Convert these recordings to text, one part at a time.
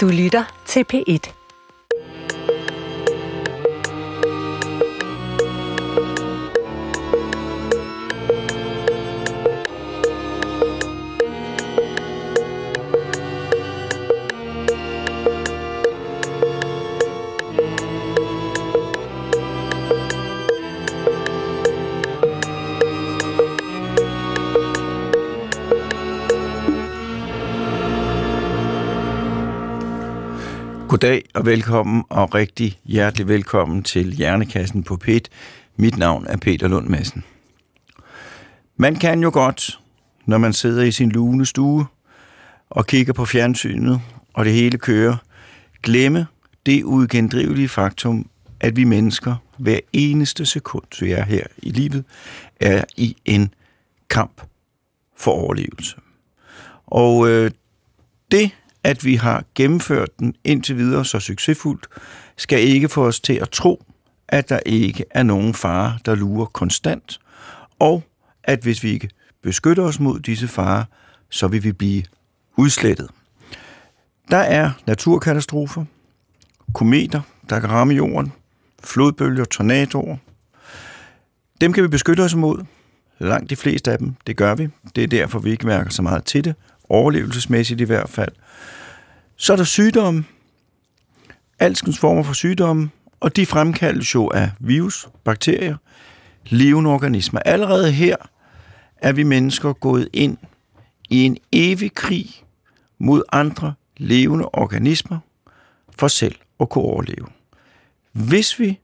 Du lytter til P1. Og velkommen, og rigtig hjertelig velkommen til Hjernekassen på PET. Mit navn er Peter Lund Madsen. Man kan jo godt, når man sidder i sin lune stue og kigger på fjernsynet, og det hele kører, glemme det uigendrivelige faktum, at vi mennesker hver eneste sekund, så er her i livet, er i en kamp for overlevelse. Og øh, det at vi har gennemført den indtil videre så succesfuldt, skal ikke få os til at tro, at der ikke er nogen fare, der lurer konstant, og at hvis vi ikke beskytter os mod disse farer, så vil vi blive udslettet. Der er naturkatastrofer, kometer, der kan ramme jorden, flodbølger, tornadoer. Dem kan vi beskytte os imod. Langt de fleste af dem, det gør vi. Det er derfor, vi ikke mærker så meget til det, overlevelsesmæssigt i hvert fald. Så er der sygdomme, alskens former for sygdomme, og de fremkaldes jo af virus, bakterier, levende organismer. Allerede her er vi mennesker gået ind i en evig krig mod andre levende organismer for selv at kunne overleve. Hvis vi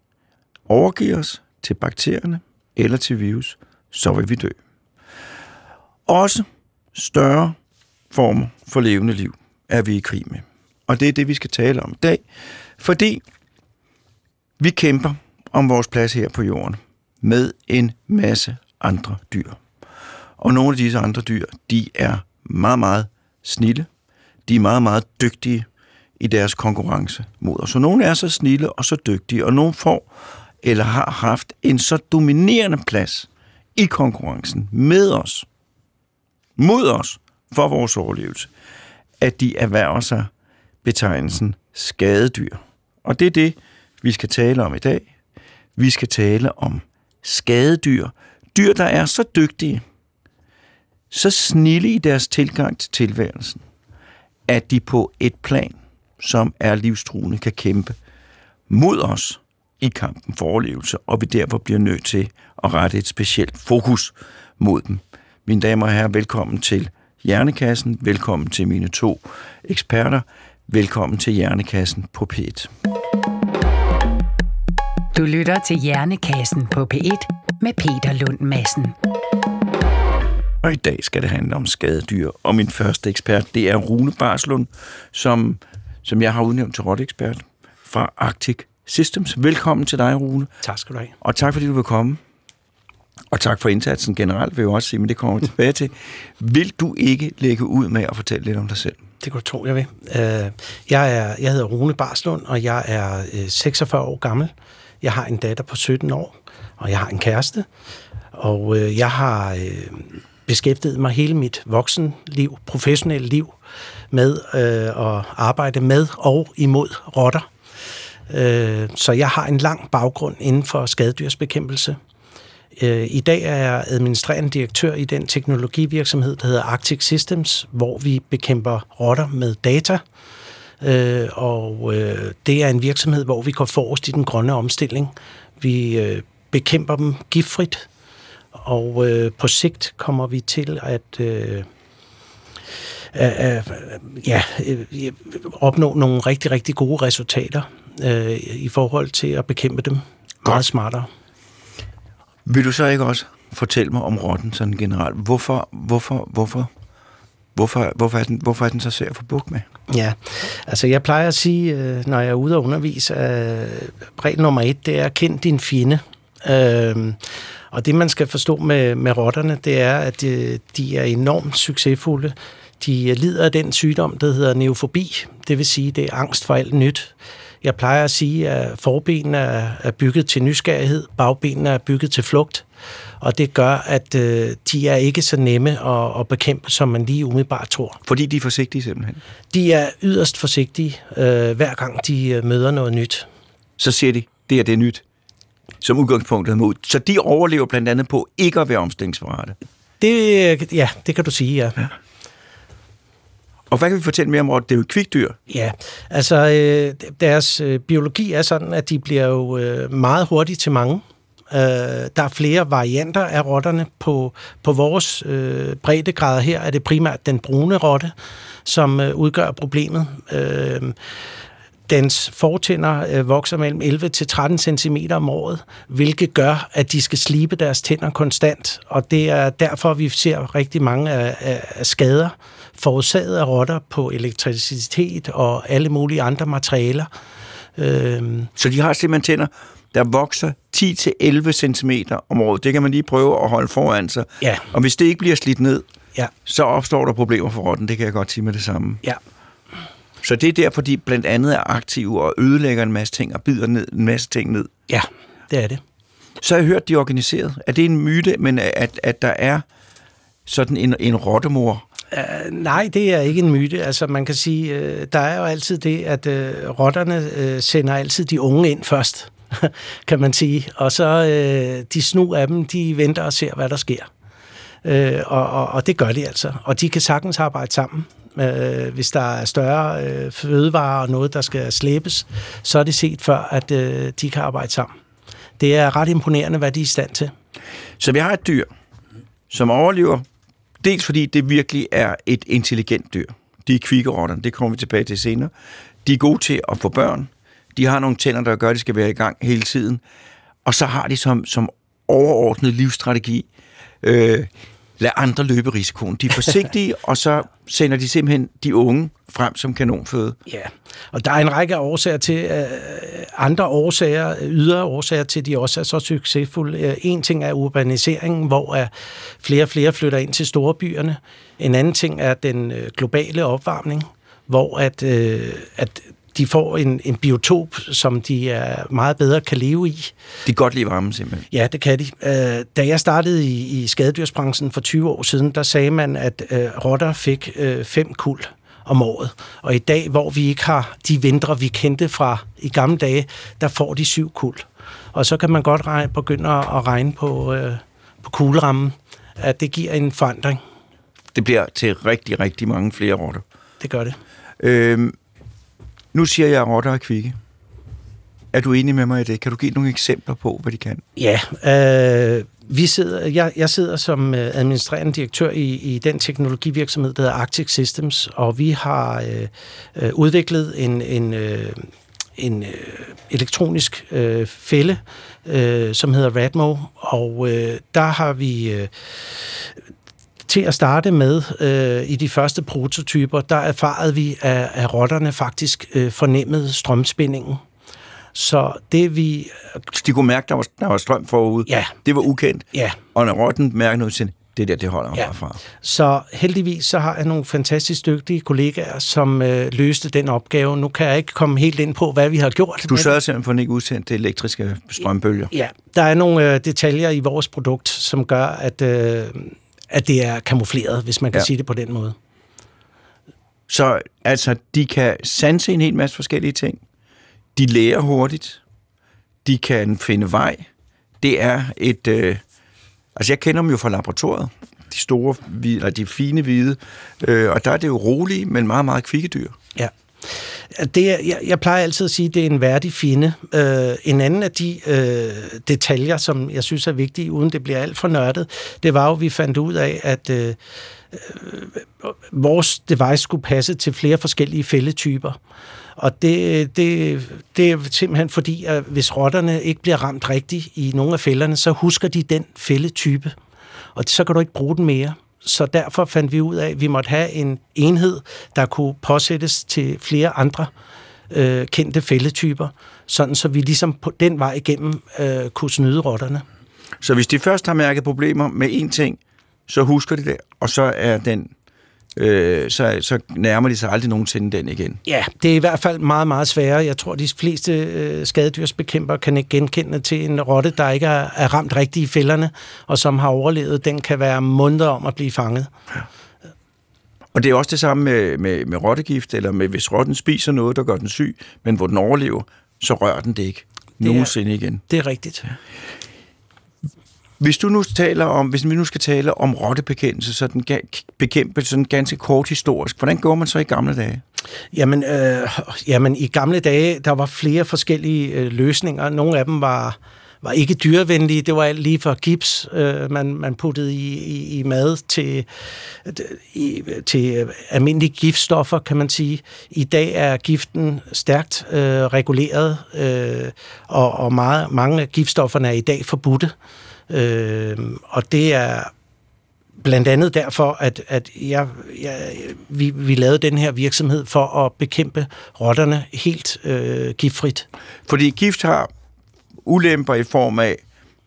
overgiver os til bakterierne eller til virus, så vil vi dø. Også større former for levende liv er vi i krig med. Og det er det, vi skal tale om i dag, fordi vi kæmper om vores plads her på jorden med en masse andre dyr. Og nogle af disse andre dyr, de er meget, meget snille. De er meget, meget dygtige i deres konkurrence mod os. Så nogle er så snille og så dygtige, og nogle får eller har haft en så dominerende plads i konkurrencen med os, mod os, for vores overlevelse, at de erhverver sig betegnelsen skadedyr. Og det er det, vi skal tale om i dag. Vi skal tale om skadedyr. Dyr, der er så dygtige, så snille i deres tilgang til tilværelsen, at de på et plan, som er livstruende, kan kæmpe mod os i kampen for overlevelse, og vi derfor bliver nødt til at rette et specielt fokus mod dem. Mine damer og herrer, velkommen til Hjernekassen. Velkommen til mine to eksperter. Velkommen til Hjernekassen på P1. Du lytter til Hjernekassen på P1 med Peter Lund Madsen. Og i dag skal det handle om skadedyr. Og min første ekspert, det er Rune Barslund, som, som jeg har udnævnt til rådekspert fra Arctic Systems. Velkommen til dig, Rune. Tak skal du have. Og tak fordi du vil komme. Og tak for indsatsen generelt, vil jeg også sige, men det kommer vi tilbage til. Vil du ikke lægge ud med at fortælle lidt om dig selv? Det kan du tro, jeg vil. Øh, jeg, er, jeg hedder Rune Barslund, og jeg er øh, 46 år gammel. Jeg har en datter på 17 år, og jeg har en kæreste. Og øh, jeg har beskæftiget mig hele mit voksenliv, professionelle liv, med at arbejde med og imod rotter. Så jeg har en lang baggrund inden for skadedyrsbekæmpelse. Øh, I dag er jeg administrerende direktør i den teknologivirksomhed, der hedder Arctic Systems, hvor vi bekæmper rotter med data. Øh, og øh, det er en virksomhed, hvor vi går forrest i den grønne omstilling. Vi bekæmper dem giftfrit, og på sigt kommer vi til at ja, opnå nogle rigtig, rigtig gode resultater i forhold til at bekæmpe dem Godt. meget smartere. Vil du så ikke også fortælle mig om rotten sådan generelt? Hvorfor, hvorfor, hvorfor, hvorfor, hvorfor, er, den, hvorfor er den så svær at få bukt med? Ja, altså jeg plejer at sige, øh, når jeg er ude og undervise, at regel nummer et, det er kend din fjende. Øhm, og det, man skal forstå med, med rotterne, det er, at de, de er enormt succesfulde. De lider af den sygdom, der hedder neofobi, det vil sige, det er angst for alt nyt. Jeg plejer at sige, at forbenene er, bygget til nysgerrighed, bagbenene er bygget til flugt, og det gør, at øh, de er ikke så nemme at, at bekæmpe, som man lige umiddelbart tror. Fordi de er forsigtige simpelthen? De er yderst forsigtige, øh, hver gang de øh, møder noget nyt. Så siger de, det er det nyt, som udgangspunktet mod. Så de overlever blandt andet på ikke at være omstillingsparate? Det, ja, det kan du sige, ja. ja. Og hvad kan vi fortælle mere om, at det er jo kvikdyr? Ja, altså øh, deres øh, biologi er sådan, at de bliver jo øh, meget hurtigt til mange. Øh, der er flere varianter af rotterne. På, på vores øh, breddegrader her er det primært den brune rotte, som øh, udgør problemet. Øh, dens fortænder øh, vokser mellem 11 til 13 cm om året, hvilket gør, at de skal slibe deres tænder konstant. Og det er derfor, vi ser rigtig mange af, af, af skader forårsaget af rotter på elektricitet og alle mulige andre materialer. Øhm. Så de har simpelthen tænder, der vokser 10-11 cm om året. Det kan man lige prøve at holde foran sig. Ja. Og hvis det ikke bliver slidt ned, ja. så opstår der problemer for rotten. Det kan jeg godt sige med det samme. Ja. Så det er derfor, de blandt andet er aktive og ødelægger en masse ting og bider ned, en masse ting ned. Ja, det er det. Så har jeg hørt, de er organiseret. Er det en myte, men at, at der er sådan en, en rottemor, Uh, nej, det er ikke en myte. Altså, man kan sige, uh, der er jo altid det, at uh, rotterne uh, sender altid de unge ind først, kan man sige. Og så uh, de snu af dem, de venter og ser, hvad der sker. Uh, og, og, og det gør de altså. Og de kan sagtens arbejde sammen. Uh, hvis der er større uh, fødevarer og noget, der skal slæbes, så er det set før, at uh, de kan arbejde sammen. Det er ret imponerende, hvad de er i stand til. Så vi har et dyr, som overlever Dels fordi det virkelig er et intelligent dyr. De er kvikkerotterne, det kommer vi tilbage til senere. De er gode til at få børn. De har nogle tænder, der gør, at de skal være i gang hele tiden. Og så har de som, som overordnet livsstrategi, øh, lad andre løbe risikoen. De er forsigtige, og så sender de simpelthen de unge frem som kanonføde. Ja, og der er en række årsager til, uh, andre årsager, ydre årsager til, at de også er så succesfulde. Uh, en ting er urbaniseringen, hvor uh, flere og flere flytter ind til storebyerne. En anden ting er den uh, globale opvarmning, hvor at, uh, at de får en, en biotop, som de er meget bedre kan leve i. De kan godt lide varme, simpelthen. Ja, det kan de. Øh, da jeg startede i, i skadedyrsbranchen for 20 år siden, der sagde man, at øh, rotter fik øh, fem kuld om året. Og i dag, hvor vi ikke har de vintre, vi kendte fra i gamle dage, der får de syv kuld. Og så kan man godt regne, begynde at regne på, øh, på kuglerammen, at det giver en forandring. Det bliver til rigtig, rigtig mange flere rotter. Det gør det. Øhm, nu siger jeg, at rotter er kvikke. Er du enig med mig i det? Kan du give nogle eksempler på, hvad de kan? Ja, øh, vi sidder, jeg, jeg sidder som øh, administrerende direktør i, i den teknologivirksomhed, der hedder Arctic Systems, og vi har øh, øh, udviklet en, en, øh, en øh, elektronisk øh, fælde, øh, som hedder Radmo, og øh, der har vi... Øh, til at starte med, øh, i de første prototyper, der erfarede vi, at, at rotterne faktisk øh, fornemmede strømspændingen. Så det vi... De kunne mærke, der var, der var strøm forud. Ja. Det var ukendt. Ja. Og når rotten mærkede noget, så det der, det holder ja. fra. Så heldigvis så har jeg nogle fantastisk dygtige kollegaer, som øh, løste den opgave. Nu kan jeg ikke komme helt ind på, hvad vi har gjort. Du sørger simpelthen for, at ikke udsendt det elektriske strømbølger. Ja, der er nogle øh, detaljer i vores produkt, som gør, at... Øh, at det er kamufleret, hvis man kan ja. sige det på den måde. Så altså, de kan sanse en hel masse forskellige ting. De lærer hurtigt. De kan finde vej. Det er et... Øh, altså, jeg kender dem jo fra laboratoriet. De store, eller de fine hvide. Øh, og der er det jo rolige, men meget, meget kvikke dyr. Ja. Det, jeg, jeg plejer altid at sige, at det er en værdig finde. Øh, en anden af de øh, detaljer, som jeg synes er vigtige, uden det bliver alt for nørdet, det var jo, at vi fandt ud af, at øh, øh, vores device skulle passe til flere forskellige fældetyper. Og det, det, det er simpelthen fordi, at hvis rotterne ikke bliver ramt rigtigt i nogle af fælderne, så husker de den fældetype. Og så kan du ikke bruge den mere så derfor fandt vi ud af, at vi måtte have en enhed, der kunne påsættes til flere andre øh, kendte fældetyper, sådan så vi ligesom på den vej igennem øh, kunne snyde rotterne. Så hvis de først har mærket problemer med én ting, så husker de det, og så er den øh, så, så nærmer de sig aldrig nogensinde den igen. Ja, det er i hvert fald meget, meget sværere. Jeg tror, de fleste øh, skadedyrsbekæmper kan ikke genkende til en rotte, der ikke er, er ramt rigtigt i fælderne, og som har overlevet. Den kan være måneder om at blive fanget. Ja. Og det er også det samme med, med, med rottegift, eller med hvis rotten spiser noget, der gør den syg, men hvor den overlever, så rører den det ikke nogensinde igen. Det er rigtigt. Hvis du nu taler om, hvis vi nu skal tale om rottebekæmpelse, så den bekæmpelse sådan ganske kort historisk, hvordan gjorde man så i gamle dage? Jamen, øh, jamen, i gamle dage, der var flere forskellige øh, løsninger. Nogle af dem var, var ikke dyrevenlige. Det var alt lige fra gips, øh, man, man puttede i, i, i mad, til, i, til øh, almindelige giftstoffer, kan man sige. I dag er giften stærkt øh, reguleret, øh, og, og meget, mange af giftstofferne er i dag forbudte. Øh, og det er blandt andet derfor, at, at jeg, jeg, vi, vi lavede den her virksomhed for at bekæmpe rotterne helt øh, giftfrit. Fordi gift har ulemper i form af,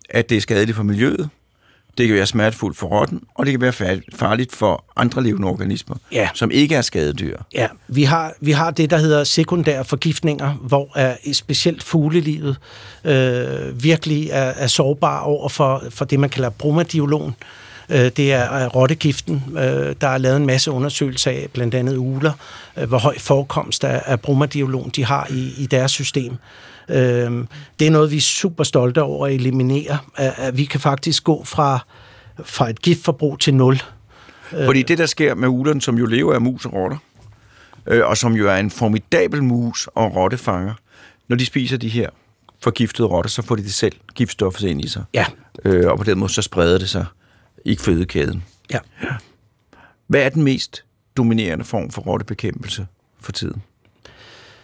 at det er skadeligt for miljøet, det kan være smertefuldt for rotten, og det kan være farligt for andre levende organismer, ja. som ikke er skadedyr. Ja, vi har, vi har det, der hedder sekundære forgiftninger, hvor er specielt fuglelivet øh, virkelig er, er sårbar over for, for det, man kalder bromadiolon. Øh, det er rottegiften. Øh, der er lavet en masse undersøgelser af, blandt andet uler, øh, hvor høj forekomst af, af bromadiolon de har i, i deres system. Øh, det er noget, vi er super stolte over at eliminere. At, at vi kan faktisk gå fra, fra et giftforbrug til nul. Fordi det, der sker med ulerne, som jo lever af mus og rotter, øh, og som jo er en formidabel mus og rottefanger, når de spiser de her forgiftede rotter, så får de det selv giftstoffet ind i sig. Ja. Øh, og på den måde så spreder det sig i fødekæden. Ja. Hvad er den mest dominerende form for rottebekæmpelse for tiden?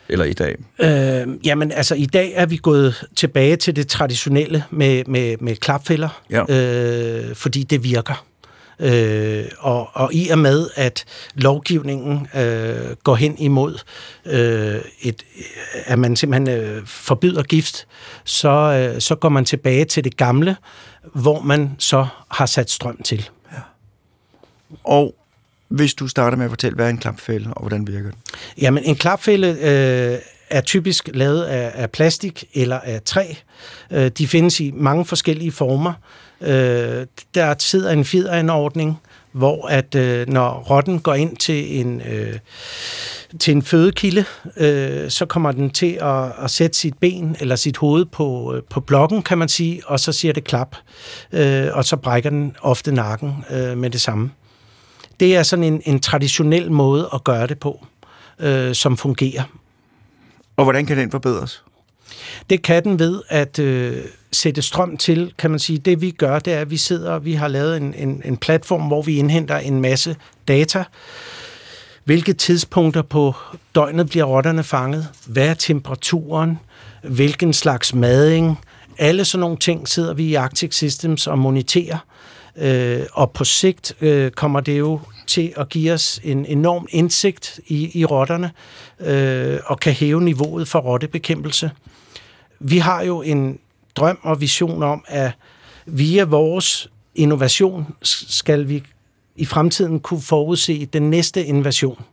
Eller i dag? Øh, jamen, altså i dag er vi gået tilbage til det traditionelle med, med, med klapfælder, ja. øh, fordi det virker. Øh, og, og i og med, at lovgivningen øh, går hen imod, øh, et, at man simpelthen øh, forbyder gift, så, øh, så går man tilbage til det gamle, hvor man så har sat strøm til. Ja. Og hvis du starter med at fortælle, hvad er en klapfælde, og hvordan virker den? Jamen, en klapfælde øh, er typisk lavet af, af plastik eller af træ. Øh, de findes i mange forskellige former. Øh, der sidder en fjederanordning, hvor at øh, når rotten går ind til en øh, til en fødekilde, øh, så kommer den til at, at sætte sit ben eller sit hoved på, øh, på blokken, kan man sige, og så siger det klap, øh, og så brækker den ofte nakken øh, med det samme. Det er sådan en, en traditionel måde at gøre det på, øh, som fungerer. Og hvordan kan den forbedres? Det kan den ved at øh, sætte strøm til, kan man sige. Det vi gør, det er, at vi sidder, vi har lavet en, en, en platform, hvor vi indhenter en masse data. Hvilke tidspunkter på døgnet bliver rotterne fanget? Hvad er temperaturen? Hvilken slags mading? Alle sådan nogle ting sidder vi i Arctic Systems og moniterer. Øh, og på sigt øh, kommer det jo til at give os en enorm indsigt i, i rotterne øh, og kan hæve niveauet for rottebekæmpelse. Vi har jo en drøm og vision om, at via vores innovation skal vi i fremtiden kunne forudse den næste invasion.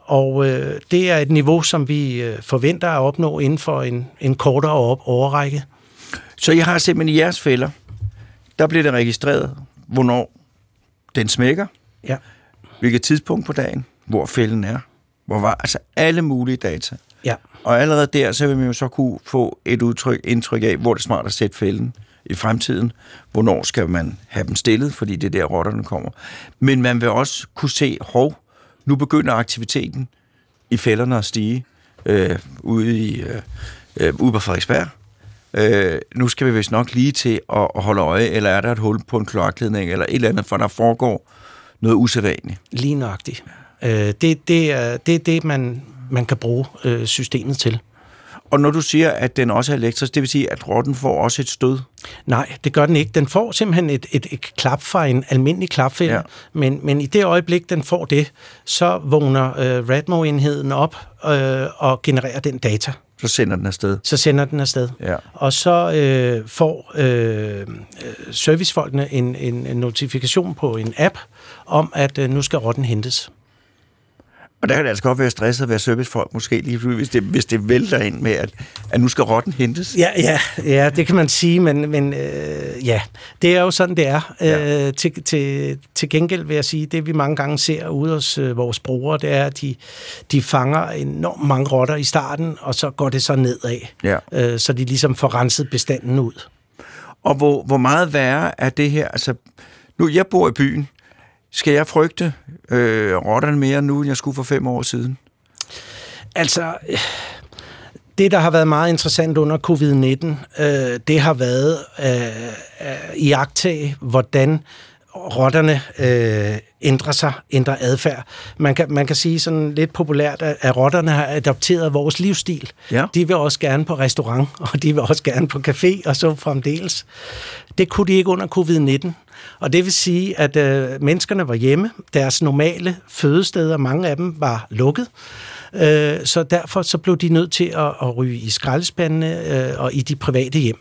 Og øh, det er et niveau, som vi øh, forventer at opnå inden for en, en kortere overrække. Så jeg har simpelthen i jeres fælder, der bliver det registreret, hvornår den smækker, ja. hvilket tidspunkt på dagen, hvor fælden er, hvor var altså alle mulige data. Ja. Og allerede der, så vil man jo så kunne få et udtryk, indtryk af, hvor det er smart at sætte fælden i fremtiden. Hvornår skal man have dem stillet, fordi det er der, rotterne kommer. Men man vil også kunne se, hov, nu begynder aktiviteten i fælderne at stige øh, ude, i, øh, øh ude på Frederiksberg øh, nu skal vi vist nok lige til at, at holde øje, eller er der et hul på en kloakledning, eller et eller andet, for der foregår noget usædvanligt. Lige nøjagtigt. Øh, det, det er det, det man, man kan bruge øh, systemet til. Og når du siger, at den også er elektrisk, det vil sige, at rotten får også et stød? Nej, det gør den ikke. Den får simpelthen et, et, et klap fra en almindelig klapfælde, ja. men, men i det øjeblik, den får det, så vågner øh, Radmo-enheden op øh, og genererer den data. Så sender den afsted. Så sender den afsted. Ja. Og så øh, får øh, servicefolkene en, en, en notifikation på en app om, at øh, nu skal rotten hentes. Og der kan det altså godt være stresset at være servicefolk, måske lige hvis det, hvis det vælter ind med, at, at nu skal rotten hentes. Ja, ja, ja, det kan man sige, men, men øh, ja, det er jo sådan, det er. Ja. Øh, til, til, til gengæld vil jeg sige, det vi mange gange ser ude hos øh, vores brugere, det er, at de, de fanger enormt mange rotter i starten, og så går det så nedad, Ja. øh, så de ligesom får renset bestanden ud. Og hvor, hvor meget værre er det her? Altså, nu, jeg bor i byen. Skal jeg frygte øh, rotterne mere nu, end jeg skulle for fem år siden? Altså, øh, det, der har været meget interessant under covid-19, øh, det har været øh, at iagtage, hvordan rotterne øh, ændrer sig, ændrer adfærd. Man kan, man kan sige sådan lidt populært, at, at rotterne har adopteret vores livsstil. Ja. De vil også gerne på restaurant, og de vil også gerne på café, og så fremdeles. Det kunne de ikke under covid-19. Og det vil sige, at øh, menneskerne var hjemme. Deres normale fødesteder, mange af dem, var lukket. Øh, så derfor så blev de nødt til at, at ryge i skraldespandene øh, og i de private hjem.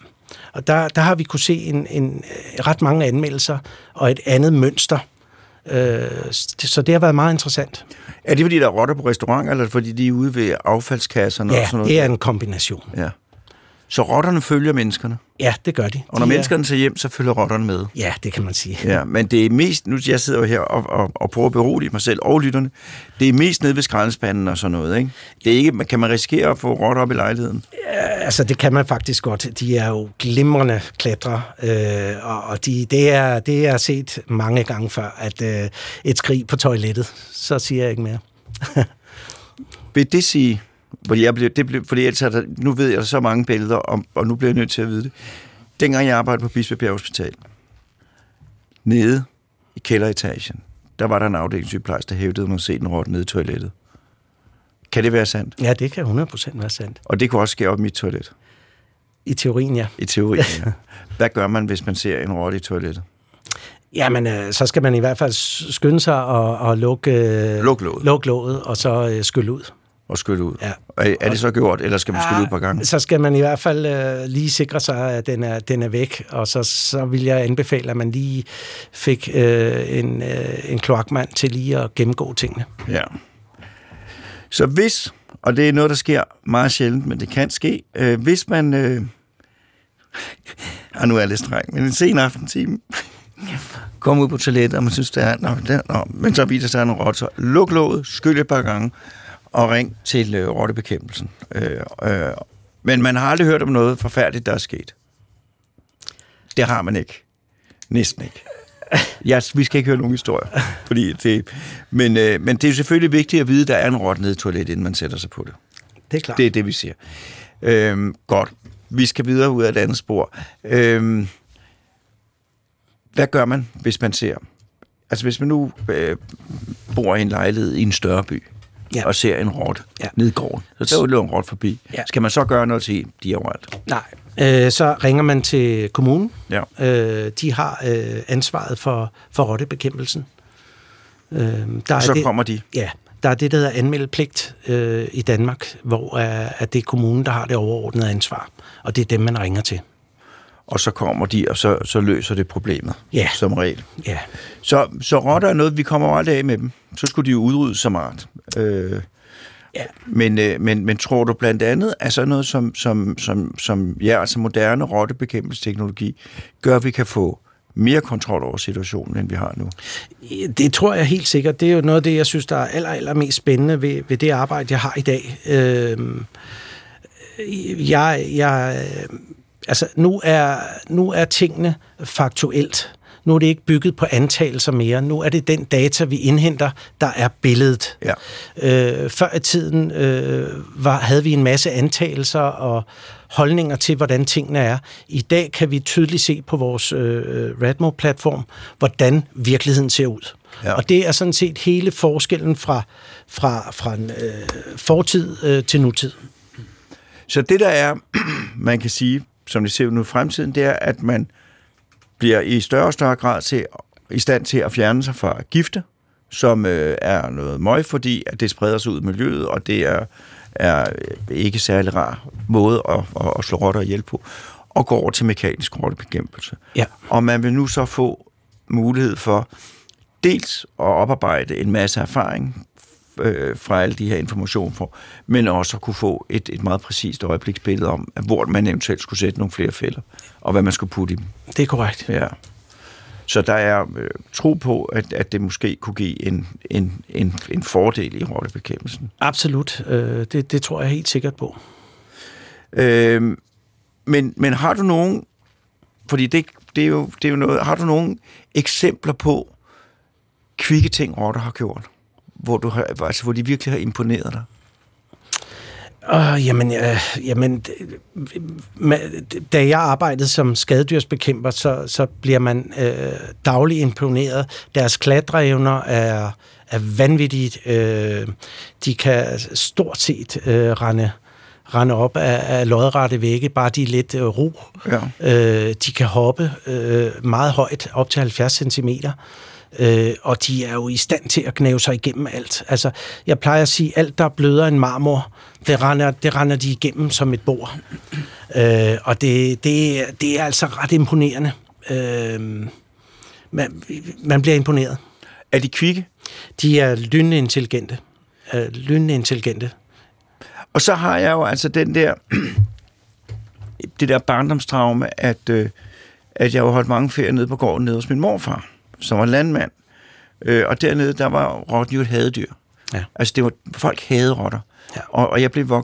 Og der, der har vi kunne se en, en, øh, ret mange anmeldelser og et andet mønster. Øh, så det har været meget interessant. Er det, fordi der er rotter på restauranter, eller fordi de er ude ved affaldskasserne og Ja, sådan noget? det er en kombination. Ja. Så rotterne følger menneskerne, Ja, det gør de. og når de menneskerne tager hjem, så følger rotterne med. Er, ja, det kan man sige. Ja, men det er mest, nu jeg sidder jo her og, og, og prøver at berolige mig selv og lytterne, det er mest nede ved skraldespanden og sådan noget, ikke? Det er ikke, kan man risikere at få rotter op i lejligheden? Altså, det kan man faktisk godt. De er jo glimrende klatre, øh, og, og de, det, er, det er set mange gange før, at øh, et skrig på toilettet, så siger jeg ikke mere. Vil det sige, fordi, jeg blev, det blev, fordi ellers er der, nu ved jeg så mange billeder, om, og nu bliver jeg nødt til at vide det. Dengang jeg arbejdede på Bispebjerg Hospital, nede i kælderetagen, der var der en afdelingssygeplejerske, der hævdede, at man se en rotte nede i toilettet. Kan det være sandt? Ja, det kan 100% være sandt. Og det kunne også ske op i mit toilet, I teorien, ja. i teorien. Ja. Hvad gør man, hvis man ser en rotte i toilettet? Jamen, øh, så skal man i hvert fald skynde sig og, og lukke, øh, Luk låget. luk låget, og så øh, skylle ud. Og skylle ud. Ja. Er, er det så gjort, eller skal man skylle ud et par gange? Så skal man i hvert fald øh, lige sikre sig, at den er, den er væk, og så, så vil jeg anbefale, at man lige fik øh, en, øh, en kloakmand til lige at gennemgå tingene. Ja. Så hvis, og det er noget, der sker meget sjældent, men det kan ske, øh, hvis man... Øh, ah, nu er jeg lidt streng, men en sen aftentime, kom ud på toilettet, og man synes, det er... Nå, der, nå, men så viser sig en rotte, så luk låget, skyld et par gange, og ring til øh, rottebekæmpelsen. Øh, øh, men man har aldrig hørt om noget forfærdeligt, der er sket. Det har man ikke. Næsten ikke. Ja, vi skal ikke høre nogen historier. Fordi det, men, øh, men det er selvfølgelig vigtigt at vide, at der er en rotte nede i toilettet, inden man sætter sig på det. Det er klart. Det er det, vi siger. Øhm, godt. Vi skal videre ud af et andet spor. Øhm, hvad gør man, hvis man ser... Altså, hvis man nu øh, bor i en lejlighed i en større by, Ja. og ser en rotte Ja. nede i gården, så der løber en rotte forbi. Ja. Skal man så gøre noget til de er overalt? Nej. Øh, så ringer man til kommunen. Ja. Øh, de har øh, ansvaret for, for rottebekæmpelsen. Øh, der Og så det, kommer de. Ja, der er det, der hedder anmeldepligt øh, i Danmark, hvor er, at det er kommunen, der har det overordnede ansvar. Og det er dem, man ringer til. Og så kommer de, og så, så løser det problemet, Ja. som regel. Ja, Så, så rotter er noget, vi kommer aldrig af med dem. Så skulle de jo udryddes som art. Øh, Ja. men, øh, men, men tror du blandt andet, at sådan noget som, som, som, som ja, altså moderne rottebekæmpelsesteknologi, gør, at vi kan få mere kontrol over situationen, end vi har nu? det tror jeg helt sikkert. Det er jo noget af det, jeg synes, der er aller, aller mest spændende ved, ved det arbejde, jeg har i dag. Øh, jeg, jeg, altså, nu er, nu er tingene faktuelt. Nu er det ikke bygget på antagelser mere. Nu er det den data, vi indhenter, der er billedet. Ja. Øh, før i tiden øh, var, havde vi en masse antagelser og holdninger til, hvordan tingene er. I dag kan vi tydeligt se på vores øh, Radmo-platform, hvordan virkeligheden ser ud. Ja. Og det er sådan set hele forskellen fra, fra, fra en, øh, fortid øh, til nutid. Så det der er, man kan sige, som det ser ud nu i fremtiden, det er, at man bliver i større og større grad til, i stand til at fjerne sig fra gifte, som øh, er noget møg, fordi at det spreder sig ud i miljøet, og det er, er ikke særlig rar måde at, at, at slå rotter ihjel på, og går over til mekanisk rottebekæmpelse. Ja. Og man vil nu så få mulighed for dels at oparbejde en masse erfaring øh, fra alle de her informationer, for, men også at kunne få et, et meget præcist øjebliksbillede om, hvor man eventuelt skulle sætte nogle flere fælder, og hvad man skulle putte i dem. Det er korrekt. Ja. Så der er øh, tro på, at, at det måske kunne give en, en, en, en fordel i rottebekæmpelsen. Absolut. Øh, det, det tror jeg helt sikkert på. Øh, men, men har du nogen, fordi det, det, er jo, det er jo noget, har du nogen eksempler på kvikke ting, rotter har gjort? Hvor, du har, altså, hvor de virkelig har imponeret dig? Uh, jamen, uh, jamen da jeg arbejdede som skadedyrsbekæmper, så, så bliver man uh, dagligt imponeret. Deres klatreevner er, er vanvittigt. Uh, de kan stort set uh, rende, rende op af, af lodrette vægge, bare de er lidt uh, ro. Ja. Uh, de kan hoppe uh, meget højt, op til 70 centimeter øh, og de er jo i stand til at knæve sig igennem alt. Altså, jeg plejer at sige, alt der er blødere end marmor, det render, det render de igennem som et bord. Øh, og det, det, det er altså ret imponerende. Øh, man, man bliver imponeret. Er de kvikke? De er lynende intelligente. Øh, lynende intelligente. Og så har jeg jo altså den der, det der barndomstraume, at, øh, at jeg har holdt mange ferier nede på gården nede hos min morfar som var landmand. Øh, og dernede, der var rotten jo et hadedyr. Ja. Altså, det var, folk havde rotter. Ja. Og, og jeg blev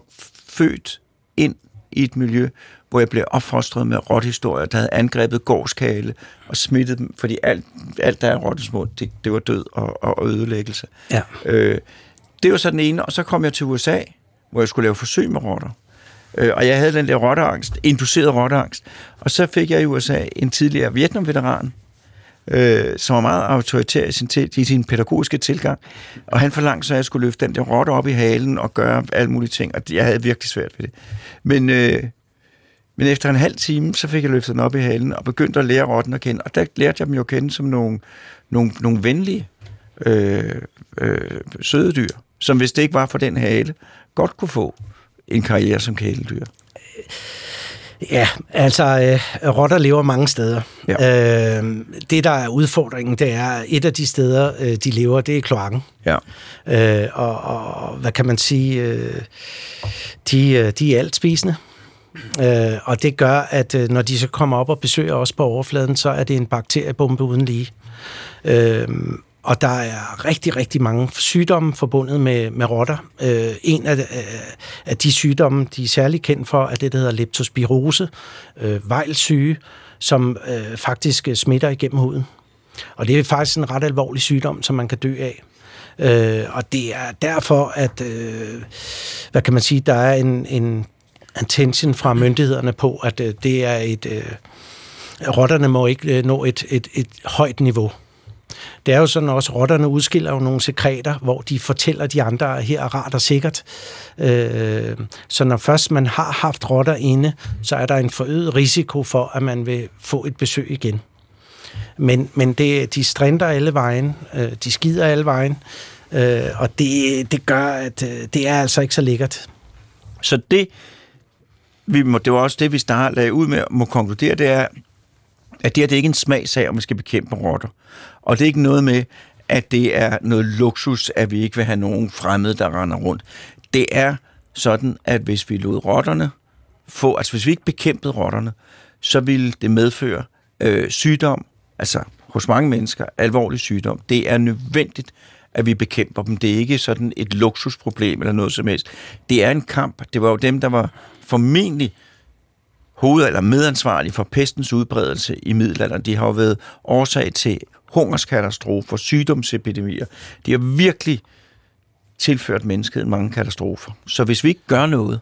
født ind i et miljø, hvor jeg blev opfostret med rothistorier, der havde angrebet gårdskale og smittet dem, fordi alt, alt der er rottesmå, det, det var død og, og ødelæggelse. Ja. Øh, det var så den ene, og så kom jeg til USA, hvor jeg skulle lave forsøg med rotter. Øh, og jeg havde den der rotteangst, induceret rotteangst. Og så fik jeg i USA en tidligere Vietnam-veteran, øh, som var meget autoritær i sin, i sin pædagogiske tilgang. Og han forlangte så, at jeg skulle løfte den der rotte op i halen og gøre alle mulige ting, og jeg havde virkelig svært ved det. Men, øh, men efter en halv time, så fik jeg løftet den op i halen og begyndte at lære rotten at kende. Og der lærte jeg dem jo at kende som nogle, nogle, nogle venlige, øh, øh, søde dyr, som hvis det ikke var for den hale, godt kunne få en karriere som kæledyr. Ja, altså øh, rotter lever mange steder. Ja. Øh, det, der er udfordringen, det er, et af de steder, øh, de lever, det er kloakken. Ja. Øh, og, og hvad kan man sige, øh, de, øh, de er alt spisende. Øh, og det gør, at øh, når de så kommer op og besøger os på overfladen, så er det en bakteriebombe uden lige. Øh, og der er rigtig, rigtig mange sygdomme forbundet med, med rotter. Øh, en af, øh, af de sygdomme, de er særlig kendt for, er det, der hedder leptospirose, øh, vejlsyge, som øh, faktisk øh, smitter igennem huden. Og det er faktisk en ret alvorlig sygdom, som man kan dø af. Øh, og det er derfor, at, øh, hvad kan man sige, der er en, en attention fra myndighederne på, at øh, det er et... Øh, rotterne må ikke øh, nå et, et, et højt niveau. Det er jo sådan også, rotterne udskiller jo nogle sekreter, hvor de fortæller de andre, at her er rart og sikkert. Øh, så når først man har haft rotter inde, så er der en forøget risiko for, at man vil få et besøg igen. Men, men det, de strænder alle vejen, øh, de skider alle vejen, øh, og det, det gør, at øh, det er altså ikke så lækkert. Så det, vi må, det var også det, vi startede ud med, må konkludere, det er, at det her det er ikke en smagsag, om vi skal bekæmpe rotter. Og det er ikke noget med, at det er noget luksus, at vi ikke vil have nogen fremmede, der render rundt. Det er sådan, at hvis vi lod rotterne få, altså hvis vi ikke bekæmpede rotterne, så ville det medføre øh, sygdom, altså hos mange mennesker, alvorlig sygdom. Det er nødvendigt, at vi bekæmper dem. Det er ikke sådan et luksusproblem eller noget som helst. Det er en kamp. Det var jo dem, der var formentlig hoved- eller medansvarlig for pestens udbredelse i middelalderen. De har jo været årsag til hungerskatastrofer, sygdomsepidemier. De har virkelig tilført menneskeheden mange katastrofer. Så hvis vi ikke gør noget,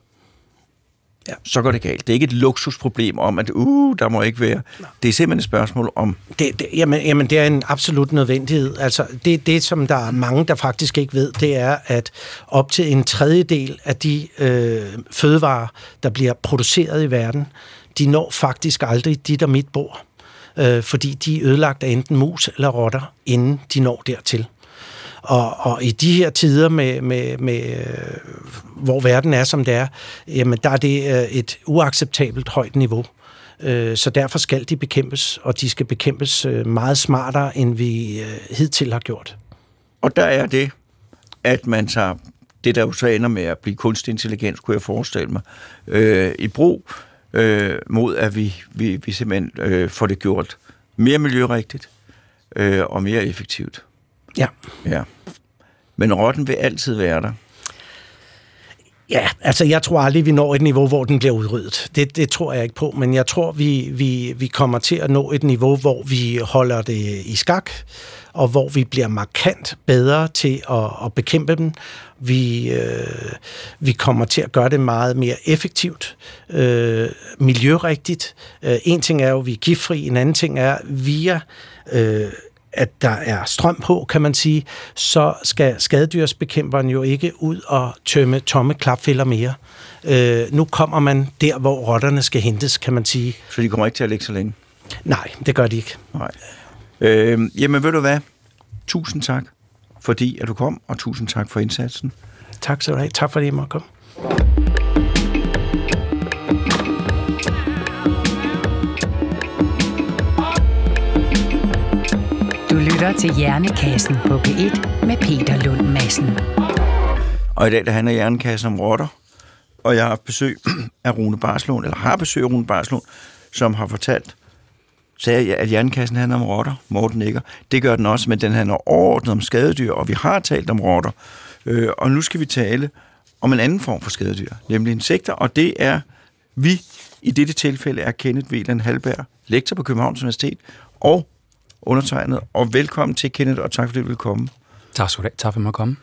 ja. så går det galt. Det er ikke et luksusproblem om, at uh, der må ikke være. Det er simpelthen et spørgsmål om... Det, det, jamen, jamen, det er en absolut nødvendighed. Altså, det, det, som der er mange, der faktisk ikke ved, det er, at op til en tredjedel af de øh, fødevarer, der bliver produceret i verden, de når faktisk aldrig dit og mit bord øh, fordi de er ødelagt af enten mus eller rotter, inden de når dertil. Og, og i de her tider, med, med, med, øh, hvor verden er, som det er, jamen, der er det øh, et uacceptabelt højt niveau. Øh, så derfor skal de bekæmpes, og de skal bekæmpes meget smartere, end vi hidtil har gjort. Og der er det, at man tager det, der jo så ender med at blive kunstig intelligens, kunne jeg forestille mig, øh, i brug, øh, mod at vi, vi, vi simpelthen øh, får det gjort mere miljørigtigt øh, og mere effektivt. Ja. ja. Men rotten vil altid være der. Ja, altså jeg tror aldrig, vi når et niveau, hvor den bliver udryddet. Det, det tror jeg ikke på, men jeg tror, vi, vi, vi kommer til at nå et niveau, hvor vi holder det i skak, og hvor vi bliver markant bedre til at, at bekæmpe dem. Vi, øh, vi kommer til at gøre det meget mere effektivt, øh, miljørigtigt. Øh, en ting er jo, at vi er giftfri, en anden ting er via... Øh, at der er strøm på, kan man sige, så skal skadedyrsbekæmperen jo ikke ud og tømme tomme klapfælder mere. Øh, nu kommer man der, hvor rotterne skal hentes, kan man sige. Så de kommer ikke til at ligge så længe? Nej, det gør de ikke. Nej. Øh, jamen ved du hvad? Tusind tak, fordi at du kom, og tusind tak for indsatsen. Tak skal du have. Tak fordi jeg måtte komme. Lytter til Hjernekassen på P1 med Peter Lund Madsen. Og i dag der handler Hjernekassen om rotter, og jeg har besøg af Rune Barslund, eller har besøg af Rune Barslund, som har fortalt, sagde jeg, at hjernekassen handler om rotter, Morten ikke. Det gør den også, men den handler overordnet om skadedyr, og vi har talt om rotter. Øh, og nu skal vi tale om en anden form for skadedyr, nemlig insekter, og det er vi, i dette tilfælde er Kenneth Veland Halberg, lektor på Københavns Universitet, og undertegnet, og velkommen til Kenneth, og tak fordi du vil komme. Tak skal du have. Tak for at komme.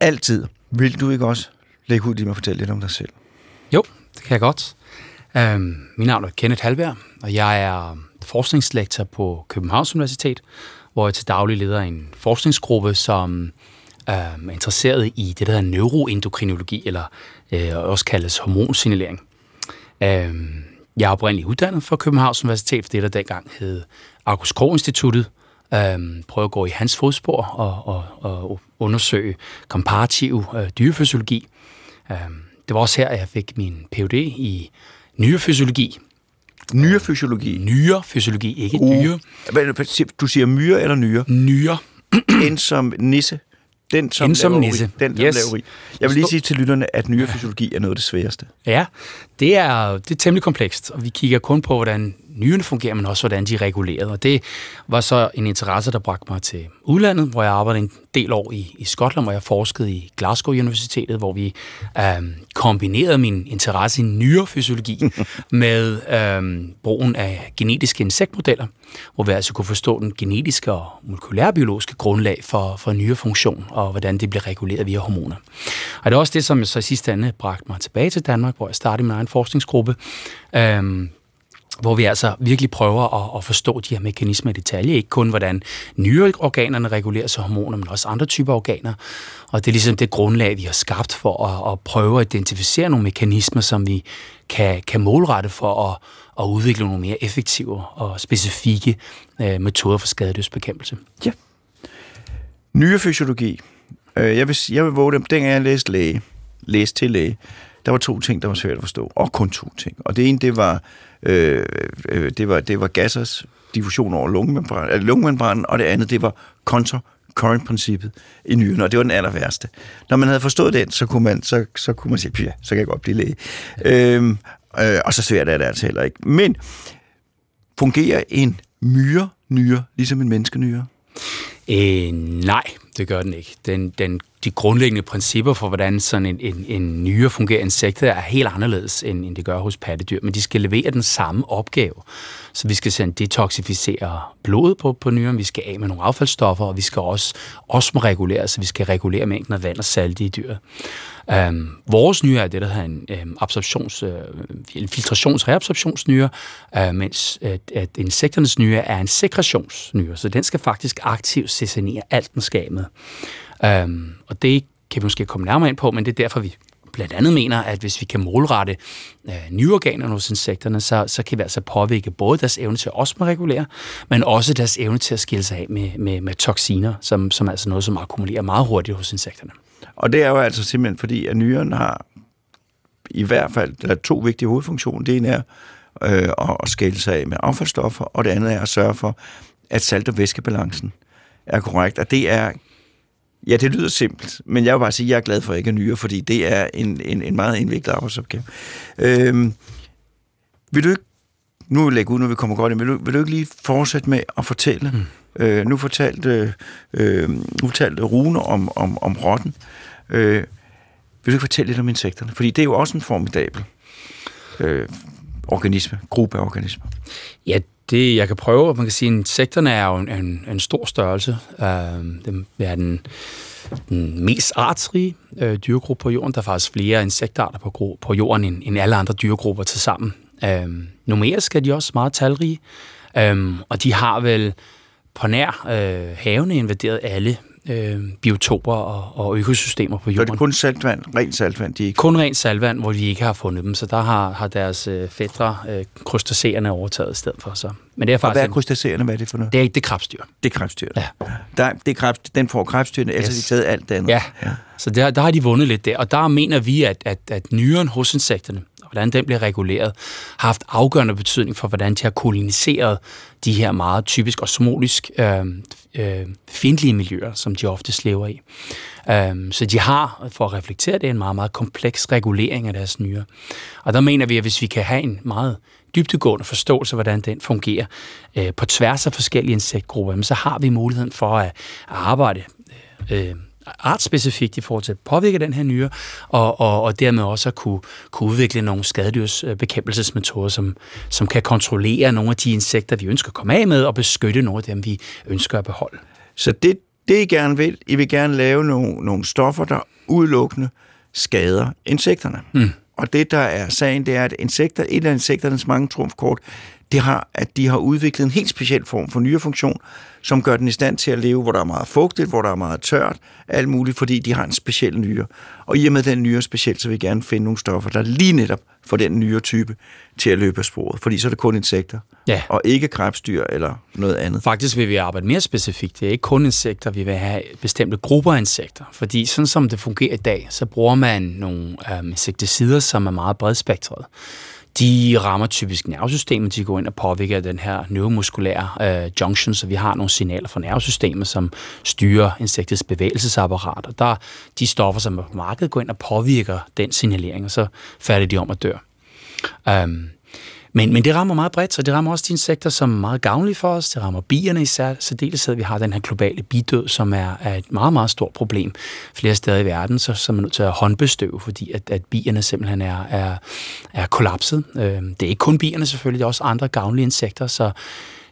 Altid. Vil du ikke også lægge ud lige med at fortælle lidt om dig selv? Jo, det kan jeg godt. Øhm, mit navn er Kenneth Halberg, og jeg er forskningslektor på Københavns Universitet, hvor jeg til daglig leder en forskningsgruppe, som øh, er interesseret i det, der hedder neuroendokrinologi, eller øh, også kaldes hormonsignalering. Øh, jeg er oprindeligt uddannet fra Københavns Universitet, for det der dengang hed August Krog Instituttet. Øh, prøve at gå i hans fodspor og, og, og undersøge komparativ øh, dyrefysiologi. Øh, det var også her, jeg fik min Ph.D. i nyrefysiologi, Nyrefysiologi. Nyrefysiologi, ikke uh. dyre. Du siger myre eller nyre? Nyre. en som nisse. Den som, som nisse. Den, som yes. laver Jeg vil lige sige til lytterne, at nyrefysiologi er noget af det sværeste. Ja, det er, det er temmelig komplekst, og vi kigger kun på, hvordan nyrene fungerer, men også hvordan de er reguleret. Og det var så en interesse, der bragte mig til udlandet, hvor jeg arbejdede en del år i, i Skotland, hvor jeg forskede i Glasgow Universitetet, hvor vi øhm, kombinerede min interesse i nyrefysiologi med øhm, brugen af genetiske insektmodeller, hvor vi altså kunne forstå den genetiske og molekylærbiologiske grundlag for, for nyrefunktion, og hvordan det bliver reguleret via hormoner. Og det er også det, som så i sidste ende bragte mig tilbage til Danmark, hvor jeg startede min egen forskningsgruppe, øhm, hvor vi altså virkelig prøver at, at forstå de her mekanismer i detalje. Ikke kun, hvordan nyreorganerne regulerer sig hormoner, men også andre typer organer. Og det er ligesom det grundlag, vi har skabt for at, at prøve at identificere nogle mekanismer, som vi kan, kan målrette for at, at udvikle nogle mere effektive og specifikke øh, metoder for skadedyrsbekæmpelse. Ja. Nyrefysiologi. Øh, jeg vil, jeg vil våge dem, dengang jeg læste læge, læste til læge, der var to ting, der var svært at forstå, og kun to ting. Og det ene, det var, øh, øh det var, det var gassers diffusion over lungemembranen, lungemembranen, og det andet, det var kontor current-princippet i nyren, og det var den aller værste. Når man havde forstået den, så kunne man, så, så kunne man sige, ja, så kan jeg godt blive læge. Øhm, øh, og så svært er det altså heller ikke. Men fungerer en myre nyre ligesom en menneskenyre? Øh, nej, det gør den ikke. Den, den, de grundlæggende principper for, hvordan sådan en, en, en nyre fungerer insekter, er helt anderledes, end, end det gør hos pattedyr. Men de skal levere den samme opgave. Så vi skal sådan detoxificere blodet på, på nyren, vi skal af med nogle affaldsstoffer, og vi skal også osmoregulere, så vi skal regulere mængden af vand og salt i dyret. Um, vores nyre er det, der hedder en um, absorptions, uh, en filtrationsreabsorptionsnyre, uh, mens at, at insekternes nyre er en sekretionsnyre, så den skal faktisk aktivt sessionere alt den skal med. Øhm, og det kan vi måske komme nærmere ind på, men det er derfor, vi blandt andet mener, at hvis vi kan målrette øh, nyorganerne hos insekterne, så, så kan vi altså påvirke både deres evne til at regulere, men også deres evne til at skille sig af med, med, med toksiner, som, som er altså noget, som akkumulerer meget hurtigt hos insekterne. Og det er jo altså simpelthen fordi, at nyren har i hvert fald der er to vigtige hovedfunktioner. Det ene er øh, at skille sig af med affaldsstoffer, og det andet er at sørge for, at salt- og væskebalancen er korrekt. Og det er, ja, det lyder simpelt, men jeg vil bare sige, at jeg er glad for, at jeg ikke er nyere, fordi det er en, en, en meget indviklet arbejdsopgave. Øh, vil du ikke, nu vil jeg lægge ud, når vi kommer godt ind, vil du, vil du ikke lige fortsætte med at fortælle? Mm. Øh, nu fortalte, øh, nu fortalte Rune om, om, om rotten. Øh, vil du ikke fortælle lidt om insekterne? Fordi det er jo også en formidabel øh, organisme, gruppe af organismer. Ja, det jeg kan prøve, man kan sige, at insekterne er jo en, en, en stor størrelse. Øh, det er den, den mest artsrige øh, dyregruppe på jorden. Der er faktisk flere insektarter på, på jorden end, end alle andre dyregrupper til sammen. Øh, numerisk er de også meget talrige, øh, og de har vel på nær øh, havene invaderet alle øh, biotoper og, og økosystemer på jorden. Så er det kun saltvand, rent saltvand? De ikke... Kun rent saltvand, hvor de ikke har fundet dem. Så der har, har deres øh, fædre, øh, krystaceerne, overtaget i stedet for. Så. Men det er faktisk og hvad er krystaceerne? Hvad er det for noget? Det er, det er krebsdyr. Det er krebsdyr. Ja. Der, det er krebs, den får krebsdyrene, yes. har de taget alt det andet. Ja, ja. så der, der har de vundet lidt der. Og der mener vi, at, at, at nyren hos insekterne, hvordan den bliver reguleret, har haft afgørende betydning for, hvordan de har koloniseret de her meget typisk osmotisk øh, øh, fjendtlige miljøer, som de ofte lever i. Øh, så de har, for at reflektere det, en meget, meget kompleks regulering af deres nyrer. Og der mener vi, at hvis vi kan have en meget dybtegående forståelse af, hvordan den fungerer øh, på tværs af forskellige insektgrupper, så har vi muligheden for at arbejde øh, artsspecifikt i forhold til at påvirke den her nyre, og, og, og dermed også at kunne, kunne udvikle nogle skadedyrsbekæmpelsesmetoder, som, som kan kontrollere nogle af de insekter, vi ønsker at komme af med, og beskytte nogle af dem, vi ønsker at beholde. Så det, det I gerne vil, I vil gerne lave nogle, nogle stoffer, der udelukkende skader insekterne. Mm. Og det, der er sagen, det er, at insekter, et af insekternes mange trumfkort, det har, at de har udviklet en helt speciel form for nyrefunktion, som gør den i stand til at leve, hvor der er meget fugtigt, hvor der er meget tørt, alt muligt, fordi de har en speciel nyre. Og i og med den nyre er speciel, så vil vi gerne finde nogle stoffer, der lige netop får den nyre type til at løbe af sporet, fordi så er det kun insekter, ja. og ikke krebsdyr eller noget andet. Faktisk vil vi arbejde mere specifikt. Det er ikke kun insekter, vi vil have bestemte grupper af insekter, fordi sådan som det fungerer i dag, så bruger man nogle øh, insekticider, som er meget bredspektrede de rammer typisk nervesystemet, de går ind og påvirker den her neuromuskulære øh, junction, så vi har nogle signaler fra nervesystemet, som styrer insektets bevægelsesapparat, og der de stoffer, som er på markedet, går ind og påvirker den signalering, og så falder de om at dør. Um, men, men det rammer meget bredt, så det rammer også de insekter, som er meget gavnlige for os. Det rammer bierne i særdeleshed. Vi har den her globale bidød, som er, er et meget, meget stort problem flere steder i verden, så, så er man nødt til at håndbestøve, fordi at, at bierne simpelthen er, er, er kollapset. Øh, det er ikke kun bierne selvfølgelig, det er også andre gavnlige insekter, så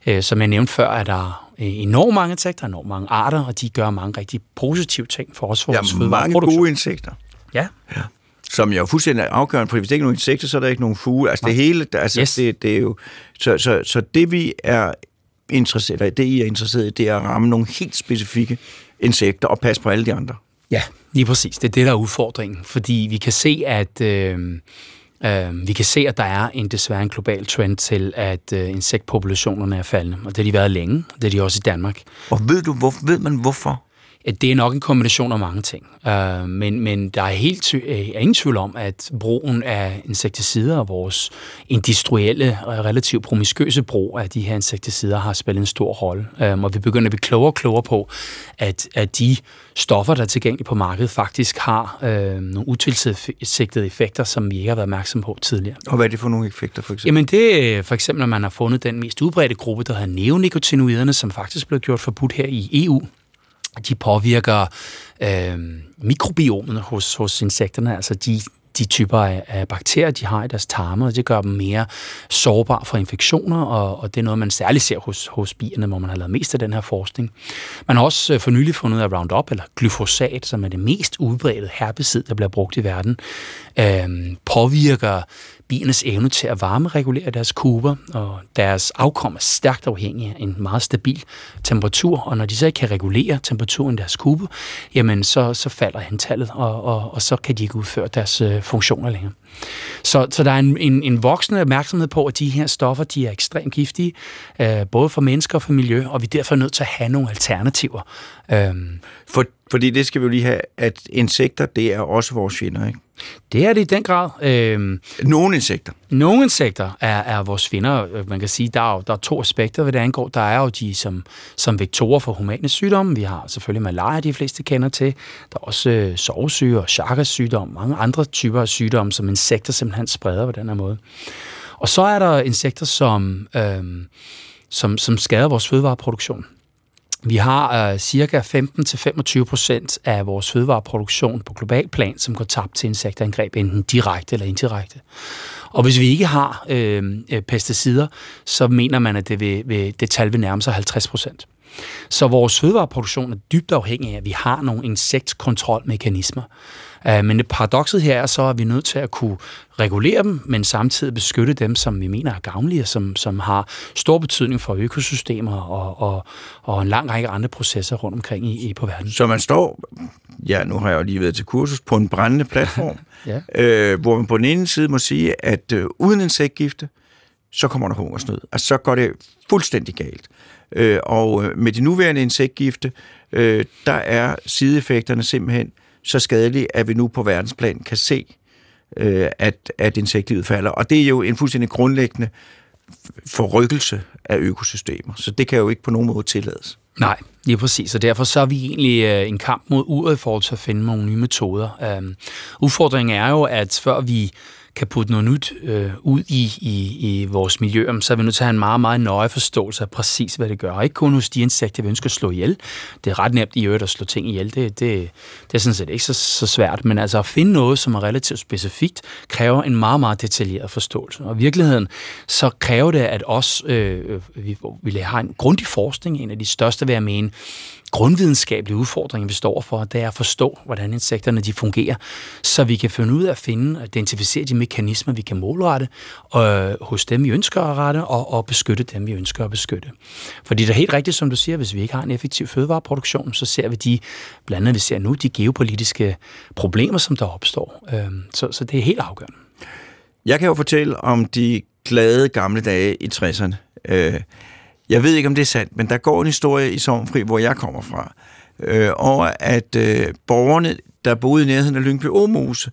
øh, som jeg nævnte før, er der enormt mange insekter, enormt mange arter, og de gør mange rigtig positive ting for os. For ja, vores mange gode insekter. Ja. ja som jo er fuldstændig afgørende, for hvis det ikke er nogen insekter, så er der ikke nogen fugle. Altså Nej. det hele, altså yes. det, det er jo... Så, så, så det vi er interesseret det I er interesseret i, det er at ramme nogle helt specifikke insekter og passe på alle de andre. Ja, lige præcis. Det er det, der er udfordringen. Fordi vi kan se, at... Øh, Øh, vi kan se, at der er en desværre en global trend til, at øh, insektpopulationerne er faldende, og det har de været længe, det er de også i Danmark. Og ved du, hvor, ved man hvorfor? Det er nok en kombination af mange ting. Uh, men, men der er helt øh, er ingen tvivl om, at brugen af insekticider og vores industrielle og relativt promiskøse brug af de her insekticider har spillet en stor rolle. Um, og vi begynder at blive klogere og klogere på, at, at de stoffer, der er tilgængelige på markedet, faktisk har uh, nogle utilsigtede effekter, som vi ikke har været opmærksom på tidligere. Og hvad er det for nogle effekter, for eksempel? Jamen det er for eksempel, at man har fundet den mest udbredte gruppe, der hedder neonicotinoiderne, som faktisk blev gjort forbudt her i EU de påvirker øh, mikrobiomet hos, hos insekterne, altså de, de typer af, af bakterier, de har i deres tarme, og det gør dem mere sårbare for infektioner, og, og det er noget, man særligt ser hos, hos bierne, hvor man har lavet mest af den her forskning. Man har også øh, for nylig fundet, af Roundup, eller glyfosat, som er det mest udbredte herbicid, der bliver brugt i verden, øh, påvirker biernes evne til at varmeregulere deres kuber, og deres afkom er stærkt afhængig af en meget stabil temperatur, og når de så ikke kan regulere temperaturen i deres kube, jamen så, så falder antallet, og, og, og så kan de ikke udføre deres øh, funktioner længere. Så, så der er en, en, en voksende opmærksomhed på, at de her stoffer de er ekstremt giftige, øh, både for mennesker og for miljø, og vi er derfor nødt til at have nogle alternativer. Øh. For, fordi det skal vi jo lige have, at insekter, det er også vores fjender, ikke? Det er det i den grad. Øhm, nogle insekter. Nogle insekter er, er vores fjender. Man kan sige, der er, jo, der er to aspekter, hvad det angår. Der er jo de som, som vektorer for humane sygdomme. Vi har selvfølgelig malaria, de fleste kender til. Der er også øh, sovesyge og Chagas sygdom, mange andre typer af sygdomme, som insekter simpelthen spreder på den her måde. Og så er der insekter, som, øhm, som, som skader vores fødevareproduktion. Vi har øh, cirka 15-25 procent af vores fødevareproduktion på global plan, som går tabt til insektangreb, enten direkte eller indirekte. Og hvis vi ikke har øh, øh pesticider, så mener man, at det, vil, vil, det tal vil nærme sig 50 procent. Så vores fødevareproduktion er dybt afhængig af, at vi har nogle insektkontrolmekanismer. Øh, men det paradokset her er så, at vi er nødt til at kunne regulere dem, men samtidig beskytte dem, som vi mener er gavnlige, som, som har stor betydning for økosystemer og, og, og en lang række andre processer rundt omkring i, i på verden. Så man står, ja, nu har jeg jo lige været til kursus, på en brændende platform, ja. øh, hvor man på den ene side må sige, at øh, uden insektgifte, så kommer der hungersnød. Altså, så går det fuldstændig galt. Øh, og øh, med de nuværende insektgifte, øh, der er sideeffekterne simpelthen så skadelige, at vi nu på verdensplan kan se, øh, at, at insektlivet falder. Og det er jo en fuldstændig grundlæggende forrykkelse af økosystemer. Så det kan jo ikke på nogen måde tillades. Nej, lige præcis. Og derfor så er vi egentlig øh, en kamp mod uret i forhold til at finde nogle nye metoder. Um, udfordringen er jo, at før vi kan putte noget nyt øh, ud i, i, i vores miljø, så er vi nødt til at have en meget, meget nøje forståelse af præcis, hvad det gør. Og ikke kun hos de insekter, vi ønsker at slå ihjel. Det er ret nemt i øvrigt at slå ting ihjel. Det, det, det er sådan set ikke så, så svært. Men altså at finde noget, som er relativt specifikt, kræver en meget, meget detaljeret forståelse. Og i virkeligheden, så kræver det, at os, øh, vi, vi har en grundig forskning, en af de største, vil jeg mene, grundvidenskabelige udfordringer, vi står for, det er at forstå, hvordan insekterne de fungerer, så vi kan finde ud af at finde og identificere de mekanismer, vi kan målrette øh, hos dem, vi ønsker at rette, og, og beskytte dem, vi ønsker at beskytte. Fordi det er helt rigtigt, som du siger, hvis vi ikke har en effektiv fødevareproduktion, så ser vi de, blandt andet vi ser nu, de geopolitiske problemer, som der opstår. Øh, så, så det er helt afgørende. Jeg kan jo fortælle om de glade gamle dage i 60'erne. Øh, jeg ved ikke, om det er sandt, men der går en historie i Sovnfri, hvor jeg kommer fra, øh, over at øh, borgerne, der boede i nærheden af Lyngby Åmose,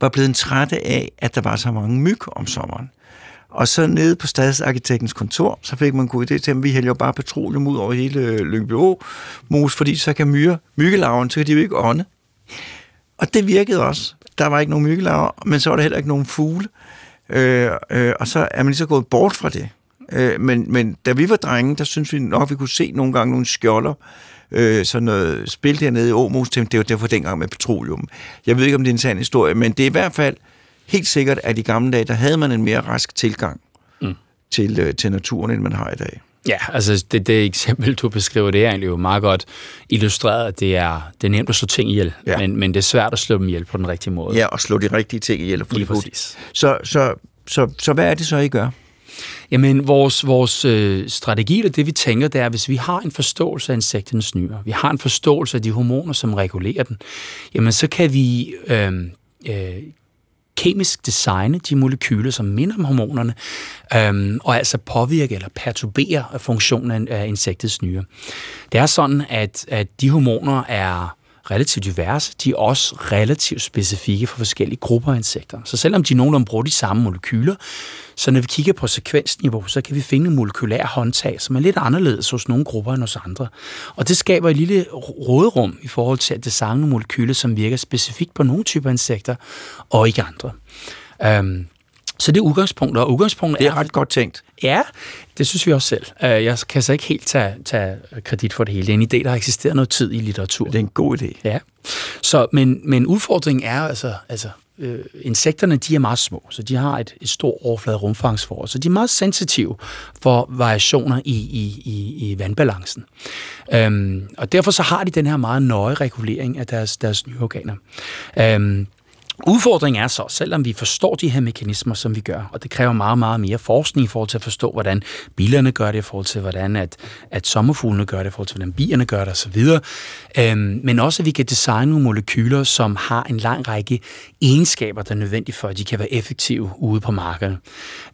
var blevet trætte af, at der var så mange myg om sommeren. Og så nede på stadsarkitektens kontor, så fik man god idé til, at vi hælder jo bare petroleum ud over hele Lyngby Mos, fordi så kan myre, myggelarven, så kan de jo ikke ånde. Og det virkede også. Der var ikke nogen myggelarver, men så var der heller ikke nogen fugle. Øh, øh, og så er man lige så gået bort fra det. Øh, men, men da vi var drenge, der synes vi nok, vi kunne se nogle gange nogle skjolder, øh, sådan noget spil dernede i Åmos, det var derfor dengang med petroleum. Jeg ved ikke, om det er en sand historie, men det er i hvert fald helt sikkert, at i gamle dage, der havde man en mere rask tilgang mm. til, øh, til naturen, end man har i dag. Ja, altså det, det eksempel, du beskriver, det er egentlig jo meget godt illustreret, at det er, det er nemt at slå ting ihjel, ja. men, men det er svært at slå dem ihjel på den rigtige måde. Ja, og slå de rigtige ting ihjel. Lige præcis. Så, så, så, så hvad er det så, I gør? Jamen, vores, vores øh, strategi, eller det vi tænker, det er, hvis vi har en forståelse af insekternes nyrer, vi har en forståelse af de hormoner, som regulerer den, jamen så kan vi øh, øh, kemisk designe de molekyler, som minder om hormonerne, øhm, og altså påvirke eller perturbere funktionen af insektets nyre. Det er sådan, at, at de hormoner er relativt diverse, de er også relativt specifikke for forskellige grupper af insekter. Så selvom de nogenlunde bruger de samme molekyler, så når vi kigger på sekvensniveau, så kan vi finde en molekylær håndtag, som er lidt anderledes hos nogle grupper end hos andre. Og det skaber et lille råderum i forhold til at designe molekyler, som virker specifikt på nogle typer insekter og ikke andre. Um, så det er udgangspunktet, og udgangspunktet det er... ret godt tænkt. Ja, det synes vi også selv. Øh, jeg kan så ikke helt tage, tage kredit for det hele. Det er en idé, der har eksisteret noget tid i litteratur. Det er en god idé. Ja. Så, men, men udfordringen er altså, altså øh, insekterne de er meget små, så de har et, et stort overflade rumfangsforhold, så de er meget sensitive for variationer i, i, i, i vandbalancen. Øhm, og derfor så har de den her meget nøje regulering af deres, deres nye organer. Øhm, Udfordringen er så, selvom vi forstår de her mekanismer, som vi gør, og det kræver meget, meget mere forskning i forhold til at forstå, hvordan bilerne gør det, i forhold til, hvordan at, at sommerfuglene gør det, i forhold til, hvordan bierne gør det osv., øhm, men også, at vi kan designe nogle molekyler, som har en lang række egenskaber, der er nødvendige for, at de kan være effektive ude på markedet.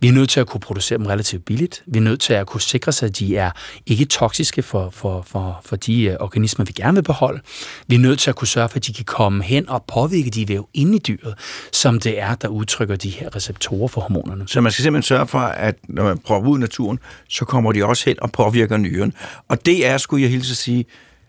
Vi er nødt til at kunne producere dem relativt billigt. Vi er nødt til at kunne sikre sig, at de er ikke toksiske for, for, for, for de øh, organismer, vi gerne vil beholde. Vi er nødt til at kunne sørge for, at de kan komme hen og påvirke de væv inde i dyret, som det er, der udtrykker de her receptorer for hormonerne. Så man skal simpelthen sørge for, at når man prøver ud i naturen, så kommer de også hen og påvirker nyren. Og det er, skulle jeg hilse at sige,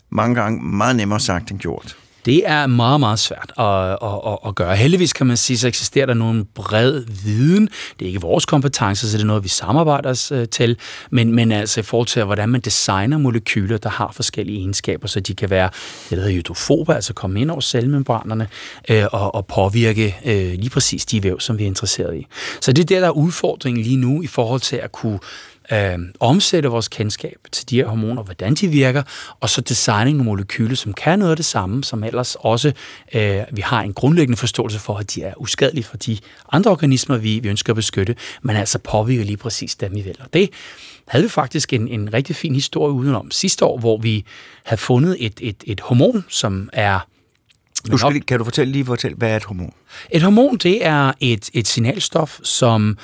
mange gange meget nemmere sagt end gjort. Det er meget, meget svært at, at, at, at gøre. Heldigvis kan man sige, så eksisterer der nogen bred viden. Det er ikke vores kompetence, så det er noget, vi samarbejder os øh, til. Men, men altså i forhold til, hvordan man designer molekyler, der har forskellige egenskaber, så de kan være, det hedder hydrofobe, altså komme ind over cellemembranerne øh, og, og påvirke øh, lige præcis de væv, som vi er interesseret i. Så det er der, der er udfordringen lige nu i forhold til at kunne øh, omsætte vores kendskab til de her hormoner, hvordan de virker, og så designe nogle molekyler, som kan noget af det samme, som ellers også øh, vi har en grundlæggende forståelse for, at de er uskadelige for de andre organismer, vi, vi ønsker at beskytte, men altså påvirker lige præcis dem, vi vil. Og det havde vi faktisk en, en rigtig fin historie udenom sidste år, hvor vi havde fundet et, et, et hormon, som er du skal, kan du fortælle lige, fortælle, hvad er et hormon? Et hormon, det er et, et signalstof, som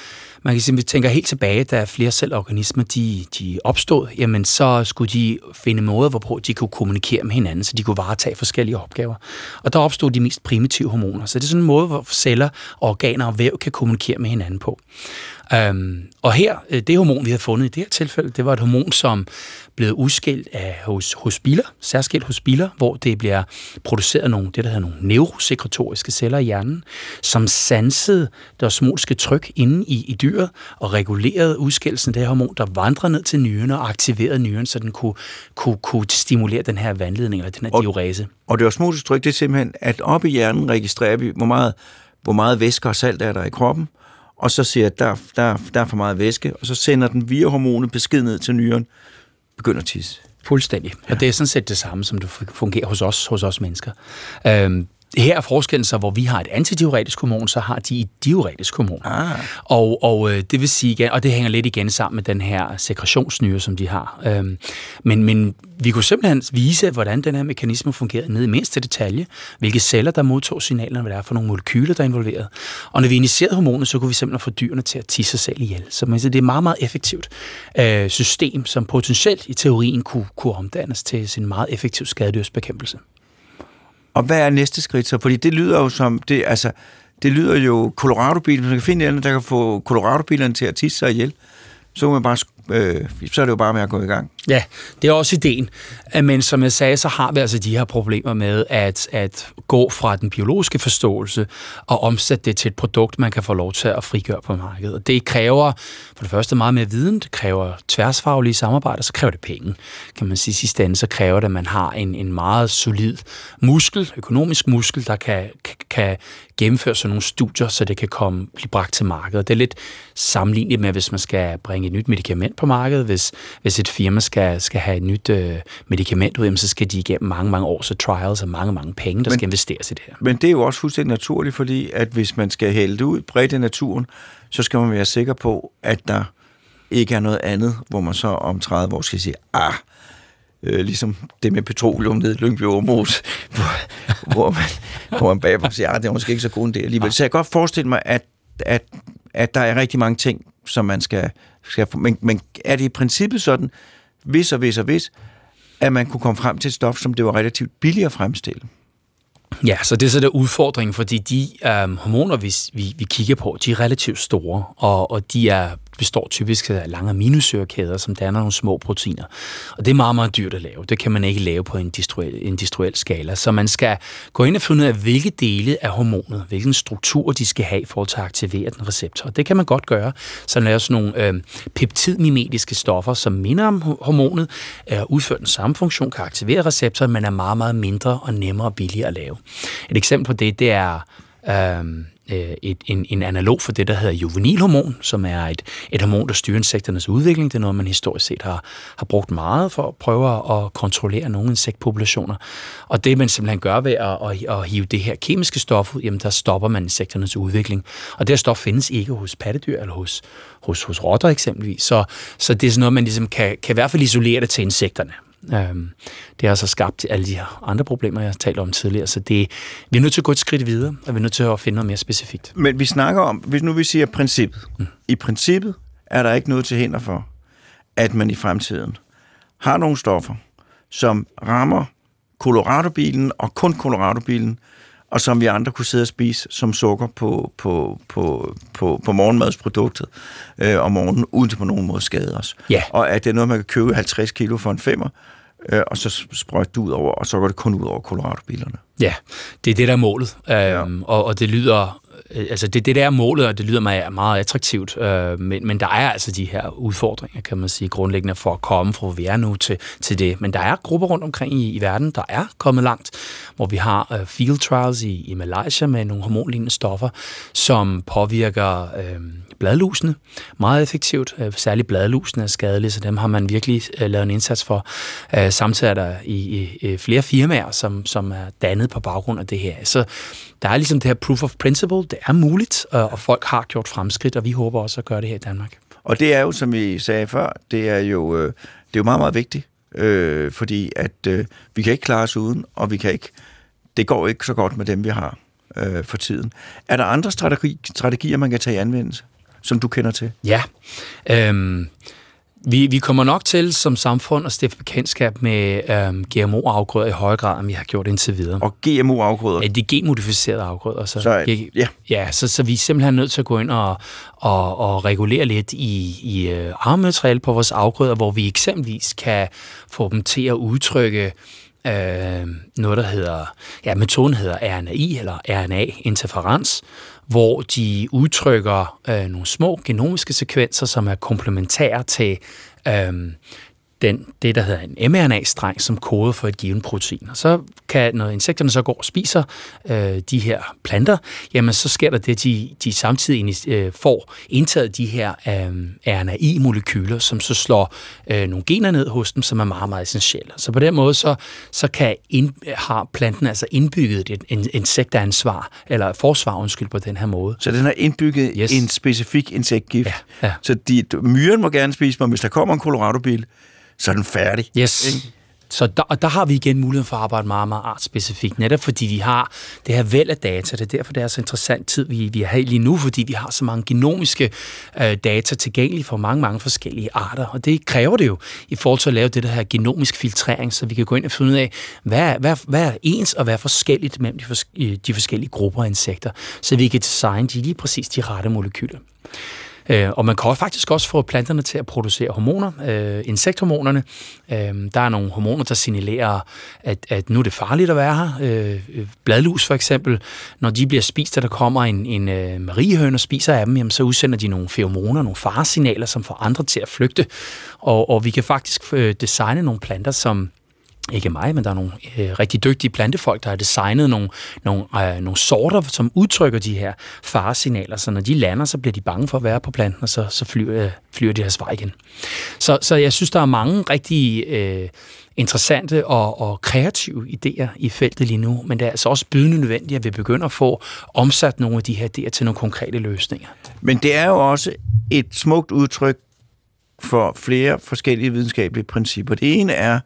man kan sige, vi tænker helt tilbage, da flere celleorganismer de, de opstod, jamen så skulle de finde måder, hvorpå de kunne kommunikere med hinanden, så de kunne varetage forskellige opgaver. Og der opstod de mest primitive hormoner. Så det er sådan en måde, hvor celler, organer og væv kan kommunikere med hinanden på. Um, og her, øh, det hormon, vi har fundet i det her tilfælde, det var et hormon, som blev udskilt af, hos, hos biler, særskilt hos biler, hvor det bliver produceret nogle, det der hedder nogle neurosekretoriske celler i hjernen, som sansede det osmotiske tryk inde i, i dyret og regulerede udskillelsen af det her hormon, der vandrede ned til nyren og aktiverede nyren, så den kunne, kunne, kunne stimulere den her vandledning eller den her og, diurese. Og det osmotiske tryk, det er simpelthen, at op i hjernen registrerer vi, hvor meget, hvor meget væske og salt er der i kroppen, og så siger at der, der, der er for meget væske, og så sender den via hormonet besked ned til nyren, begynder at tisse. Fuldstændig. Ja. Og det er sådan set det samme, som det fungerer hos os, hos os mennesker. Øhm, her er forskellen så, hvor vi har et antidiuretisk hormon, så har de et diuretisk hormon. Ah. Og, og øh, det vil sige igen, og det hænger lidt igen sammen med den her sekretionsnyre, som de har. Øhm, men, men vi kunne simpelthen vise, hvordan den her mekanisme fungerer ned i mindste detalje, hvilke celler, der modtog signalerne, hvad det er for nogle molekyler, der er involveret. Og når vi initierede hormonet, så kunne vi simpelthen få dyrene til at tisse sig selv ihjel. Så man, det er et meget, meget effektivt øh, system, som potentielt i teorien kunne, kunne omdannes til sin meget effektiv skadedyrsbekæmpelse. Og hvad er næste skridt så? Fordi det lyder jo som, det, altså, det lyder jo Colorado-bilen, man kan finde en der kan få Colorado-bilerne til at tisse sig ihjel. Så man bare øh, så er det jo bare med at gå i gang. Ja, det er også ideen. Men som jeg sagde, så har vi altså de her problemer med at, at gå fra den biologiske forståelse og omsætte det til et produkt, man kan få lov til at frigøre på markedet. Og det kræver for det første meget mere viden, det kræver tværsfaglige samarbejder, så kræver det penge. Kan man sige sidste ende, så kræver det, at man har en, en meget solid muskel, økonomisk muskel, der kan, kan gennemføre sådan nogle studier, så det kan komme, blive bragt til markedet. Det er lidt sammenlignet med, hvis man skal bringe et nyt medicament på markedet. Hvis, hvis et firma skal, skal have et nyt øh, medicament ud, så skal de igennem mange, mange års trials og mange, mange penge, der men, skal investeres i det her. Men det er jo også fuldstændig naturligt, fordi at hvis man skal hælde det ud bredt i naturen, så skal man være sikker på, at der ikke er noget andet, hvor man så om 30 år skal sige, ah, øh, ligesom det med petroleum nede i Lyngby Aarhus, hvor, hvor, man, hvor man bagefter siger, at det er måske ikke så god en del alligevel. Så jeg kan godt forestille mig, at, at, at der er rigtig mange ting, som man skal... skal men, men er det i princippet sådan, hvis og hvis og hvis, at man kunne komme frem til et stof, som det var relativt billigt at fremstille? Ja, så det er så der udfordring, fordi de øhm, hormoner, vi, vi, vi kigger på, de er relativt store, og, og de er består typisk af lange aminosyrekæder, som danner nogle små proteiner. Og det er meget, meget dyrt at lave. Det kan man ikke lave på en industriel, industriel skala. Så man skal gå ind og finde ud af, hvilke dele af hormonet, hvilken struktur de skal have for at aktivere den receptor. Og det kan man godt gøre. Så laver sådan nogle øh, peptidmimetiske stoffer, som minder om hormonet, er udført den samme funktion, kan aktivere receptoren, men er meget, meget mindre og nemmere og billigere at lave. Et eksempel på det, det er øh, øh, et, en, en analog for det, der hedder juvenilhormon, som er et, et hormon, der styrer insekternes udvikling. Det er noget, man historisk set har, har brugt meget for at prøve at kontrollere nogle insektpopulationer. Og det, man simpelthen gør ved at, at, at hive det her kemiske stof ud, jamen der stopper man insekternes udvikling. Og det her stof findes ikke hos pattedyr eller hos, hos, hos rotter eksempelvis. Så, så det er sådan noget, man ligesom kan, kan i hvert fald isolere det til insekterne. Øhm, det har så skabt alle de her andre problemer, jeg har talt om tidligere. Så det, vi er nødt til at gå et skridt videre, og vi er nødt til at finde noget mere specifikt. Men vi snakker om, hvis nu vi siger princippet. Mm. I princippet er der ikke noget til hænder for, at man i fremtiden har nogle stoffer, som rammer Colorado-bilen og kun Colorado-bilen, og som vi andre kunne sidde og spise som sukker på, på, på, på, på morgenmadsproduktet øh, om morgenen, uden på nogen måde skade os. Ja. Og at det er noget, man kan købe 50 kilo for en femmer, øh, og så sprøjte det ud over, og så går det kun ud over Colorado-bilerne. Ja, det er det, der er målet. Øhm, og, og det lyder Øh, altså det, det der er målet, og det lyder mig meget attraktivt, øh, men, men der er altså de her udfordringer, kan man sige, grundlæggende for at komme fra, hvor vi er nu til, til det. Men der er grupper rundt omkring i, i verden, der er kommet langt, hvor vi har øh, field trials i, i Malaysia med nogle hormonlignende stoffer, som påvirker øh, bladlusene meget effektivt. Øh, særligt bladlusene er skadelige, så dem har man virkelig øh, lavet en indsats for. Øh, samtidig er der i, i, i flere firmaer, som, som er dannet på baggrund af det her. Så der er ligesom det her proof of principle, det er muligt, og folk har gjort fremskridt, og vi håber også at gøre det her i Danmark. Og det er jo, som vi sagde før, det er jo, øh, det er jo meget, meget vigtigt, øh, fordi at øh, vi kan ikke klare os uden, og vi kan ikke, det går ikke så godt med dem, vi har øh, for tiden. Er der andre strategi, strategier, man kan tage i anvendelse, som du kender til? Ja. Øhm, vi, vi kommer nok til som samfund at stifte bekendtskab med øhm, GMO-afgrøder i højere grad, end vi har gjort indtil videre. Og GMO-afgrøder? Ja, de genmodificerede afgrøder. Så, så, ja. Ja, så, så vi er simpelthen nødt til at gå ind og, og, og regulere lidt i, i uh, arvemateriale på vores afgrøder, hvor vi eksempelvis kan få dem til at udtrykke øh, noget, der hedder, ja, metoden hedder RNAi, eller RNA-interferens, hvor de udtrykker øh, nogle små genomiske sekvenser, som er komplementære til øh, den, det, der hedder en mRNA-streng, som koder for et givet protein. Og så kan, når insekterne så går og spiser øh, de her planter, jamen så sker der det, at de, de samtidig øh, får indtaget de her øh, RNAi-molekyler, som så slår øh, nogle gener ned hos dem, som er meget, meget essentielle. Så på den måde, så, så kan ind, har planten altså indbygget et en, insektansvar, eller forsvar, undskyld, på den her måde. Så den har indbygget yes. en specifik insektgift. Ja, ja. Så de, myren må gerne spise mig, hvis der kommer en Colorado-bil, så er den færdig. Yes. Ikke? Så der, og der har vi igen mulighed for at arbejde meget, meget artspecifikt, netop fordi vi har det her væld af data. Det er derfor, det er så interessant tid, vi, vi har lige nu, fordi vi har så mange genomiske øh, data tilgængelige for mange, mange forskellige arter. Og det kræver det jo i forhold til at lave det der her genomisk filtrering, så vi kan gå ind og finde ud af, hvad er, hvad, hvad er ens og hvad er forskelligt mellem de, fors- øh, de forskellige grupper af insekter, så vi kan designe de lige præcis de rette molekyler. Øh, og man kan faktisk også få planterne til at producere hormoner, øh, insekthormonerne. Øh, der er nogle hormoner, der signalerer, at, at nu er det farligt at være her. Øh, bladlus for eksempel, når de bliver spist, og der kommer en, en øh, mariehøn og spiser af dem, jamen, så udsender de nogle feromoner, nogle faresignaler, som får andre til at flygte. Og, og vi kan faktisk øh, designe nogle planter, som ikke mig, men der er nogle øh, rigtig dygtige plantefolk, der har designet nogle, nogle, øh, nogle sorter, som udtrykker de her faresignaler, så når de lander, så bliver de bange for at være på planten, og så, så flyver, øh, flyver de deres vej igen. Så, så jeg synes, der er mange rigtig øh, interessante og, og kreative idéer i feltet lige nu, men det er altså også bydende nødvendigt, at vi begynder at få omsat nogle af de her idéer til nogle konkrete løsninger. Men det er jo også et smukt udtryk for flere forskellige videnskabelige principper. Det ene er,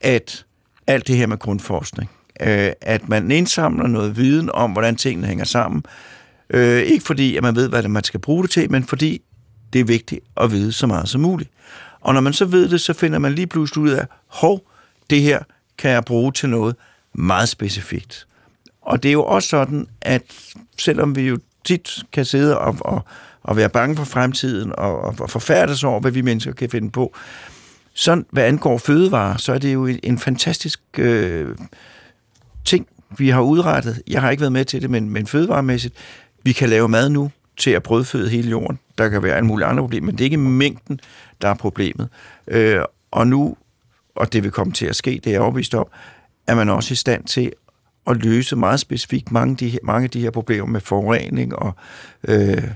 at alt det her med grundforskning, øh, at man indsamler noget viden om, hvordan tingene hænger sammen, øh, ikke fordi, at man ved, hvad det, man skal bruge det til, men fordi det er vigtigt at vide så meget som muligt. Og når man så ved det, så finder man lige pludselig ud af, hov, det her kan jeg bruge til noget meget specifikt. Og det er jo også sådan, at selvom vi jo tit kan sidde og, og, og være bange for fremtiden og, og forfærdes over, hvad vi mennesker kan finde på, så hvad angår fødevarer, så er det jo en, fantastisk øh, ting, vi har udrettet. Jeg har ikke været med til det, men, men fødevaremæssigt. Vi kan lave mad nu til at brødføde hele jorden. Der kan være en mulig andre problemer, men det er ikke mængden, der er problemet. Øh, og nu, og det vil komme til at ske, det er jeg overbevist om, er man også i stand til at løse meget specifikt mange af de her, mange af de her problemer med forurening og øh,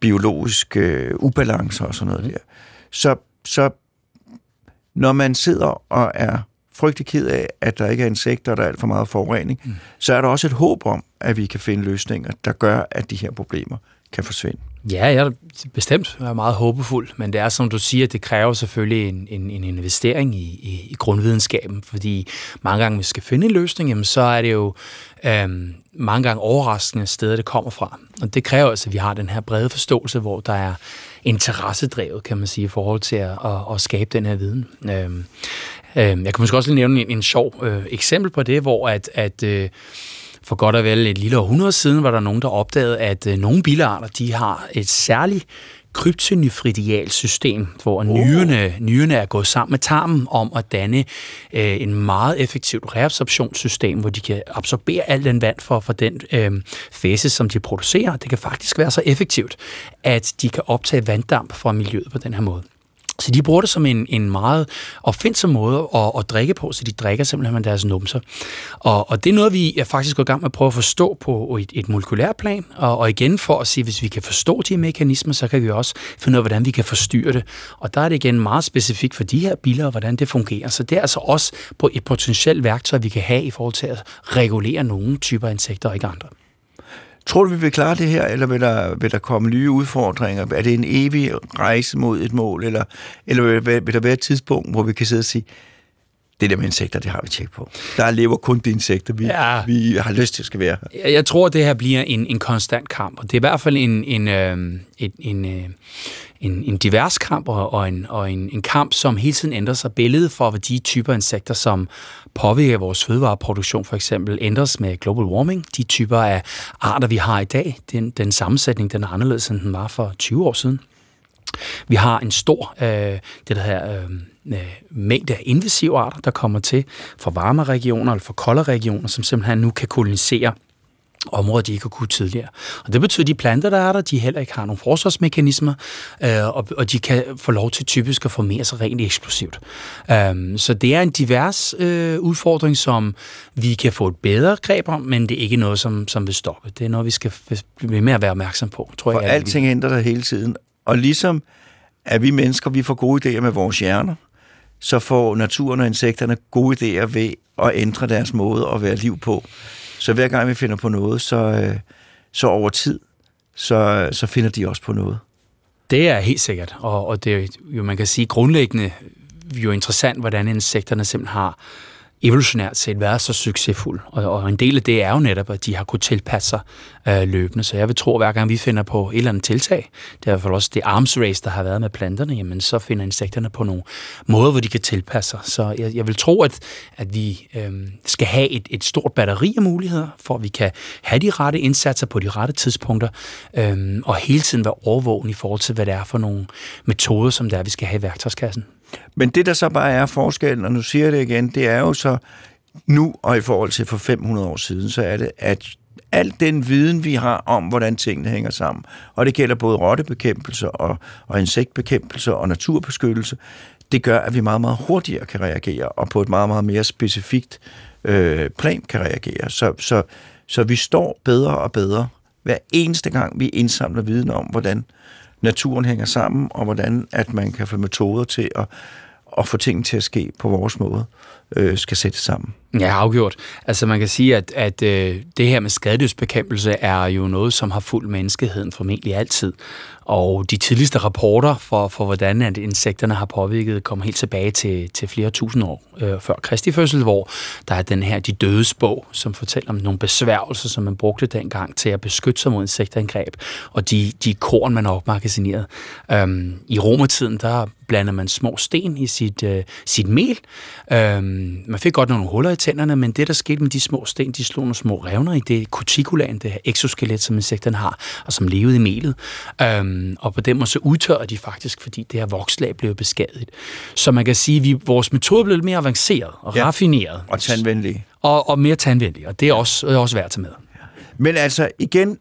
biologiske øh, ubalancer og sådan noget der. Så, så når man sidder og er frygtelig ked af, at der ikke er insekter, der er alt for meget forurening, mm. så er der også et håb om, at vi kan finde løsninger, der gør, at de her problemer kan forsvinde. Ja, jeg er bestemt jeg er meget håbefuld, men det er som du siger, det kræver selvfølgelig en, en, en investering i, i, i grundvidenskaben, fordi mange gange, hvis vi skal finde en løsning, jamen, så er det jo øhm, mange gange overraskende steder, det kommer fra. Og det kræver altså, at vi har den her brede forståelse, hvor der er interessedrevet, kan man sige, i forhold til at, at, at skabe den her viden. Øhm, øhm, jeg kan måske også lige nævne en, en sjov øh, eksempel på det, hvor at, at øh, for godt og vel et lille århundrede siden var der nogen, der opdagede, at øh, nogle bilarter de har et særligt kryptonifridialt system, hvor oh. nyrene, nyrene er gået sammen med tarmen om at danne øh, en meget effektivt reabsorptionssystem, hvor de kan absorbere al den vand for, for den øh, fæse, som de producerer. Det kan faktisk være så effektivt, at de kan optage vanddamp fra miljøet på den her måde. Så de bruger det som en, en meget opfindsom måde at, at drikke på, så de drikker simpelthen med deres numser. Og, og det er noget, vi er faktisk gået i gang med at prøve at forstå på et, et molekylært plan, og, og igen for at sige, hvis vi kan forstå de mekanismer, så kan vi også finde ud af, hvordan vi kan forstyrre det. Og der er det igen meget specifikt for de her biler, hvordan det fungerer. Så det er altså også på et potentielt værktøj, vi kan have i forhold til at regulere nogle typer insekter og ikke andre. Tror du, vi vil klare det her, eller vil der, vil der komme nye udfordringer? Er det en evig rejse mod et mål, eller, eller vil, vil der være et tidspunkt, hvor vi kan sidde og sige, det der med insekter, det har vi tjekket på. Der lever kun de insekter, vi, ja. vi har lyst til at skal være her. Jeg tror, det her bliver en, en konstant kamp, og det er i hvert fald en, en, øh, en, en, øh, en, en divers kamp, og, en, og en, en kamp, som hele tiden ændrer sig. Billedet for, hvad de typer insekter, som påvirker vores fødevareproduktion for eksempel, ændres med global warming. De typer af arter, vi har i dag, den, den sammensætning, den er anderledes, end den var for 20 år siden. Vi har en stor øh, det der her, øh, mængde af invasive arter, der kommer til fra varme regioner eller fra kolde regioner, som simpelthen nu kan kolonisere områder, de ikke har kunnet tidligere. Og det betyder, at de planter, der er der, de heller ikke har nogen forsvarsmekanismer, øh, og, og de kan få lov til typisk at formere sig rent eksplosivt. Um, så det er en divers øh, udfordring, som vi kan få et bedre greb om, men det er ikke noget, som, som vil stoppe. Det er noget, vi skal blive mere at være opmærksom på, tror For jeg. For alting ændrer sig hele tiden. Og ligesom at vi mennesker, vi får gode idéer med vores hjerner, så får naturen og insekterne gode idéer ved at ændre deres måde at være liv på. Så hver gang vi finder på noget, så, øh, så over tid, så, så finder de også på noget. Det er helt sikkert, og, og det er jo, man kan sige, grundlæggende jo interessant, hvordan insekterne simpelthen har evolutionært set været så succesfuld. Og, og en del af det er jo netop, at de har kunnet tilpasse sig øh, løbende. Så jeg vil tro, at hver gang vi finder på et eller andet tiltag, det er i hvert fald også det arms race, der har været med planterne, jamen så finder insekterne på nogle måder, hvor de kan tilpasse sig. Så jeg, jeg vil tro, at, at vi øh, skal have et, et stort batteri af muligheder, for at vi kan have de rette indsatser på de rette tidspunkter, øh, og hele tiden være overvågen i forhold til, hvad det er for nogle metoder, som det er, vi skal have i værktøjskassen. Men det, der så bare er forskellen, og nu siger jeg det igen, det er jo så nu og i forhold til for 500 år siden, så er det, at al den viden, vi har om, hvordan tingene hænger sammen, og det gælder både rottebekæmpelse og, og insektbekæmpelse og naturbeskyttelse, det gør, at vi meget, meget hurtigere kan reagere, og på et meget, meget mere specifikt øh, plan kan reagere. Så, så, så vi står bedre og bedre hver eneste gang, vi indsamler viden om, hvordan øh, naturen hænger sammen, og hvordan at man kan få metoder til at, at få tingene til at ske på vores måde, øh, skal sættes sammen. Ja, afgjort. Altså man kan sige, at, at øh, det her med skadedyrsbekæmpelse er jo noget, som har fulgt menneskeheden formentlig altid. Og de tidligste rapporter for, for hvordan at insekterne har påvirket, kommer helt tilbage til, til flere tusind år øh, før Kristi fødsel, hvor der er den her De Dødes bog, som fortæller om nogle besværgelser, som man brugte dengang til at beskytte sig mod insektangreb, og de, de korn, man opmagasinerede. Øhm, I romertiden, der blander man små sten i sit, øh, sit mel. Øhm, man fik godt nogle huller i tænderne, men det, der skete med de små sten, de slog nogle små revner i det cuticulaen, det her exoskelet, som insekterne har, og som levede i melet. Øhm, og på den måde så udtørrer de faktisk, fordi det her vokslag blev beskadiget. Så man kan sige, at vi, vores metode blev lidt mere avanceret og ja. raffineret. Og tandvenlig. Og, og mere tandvenlig, og det er også, er også værd at tage med. Men altså, igen,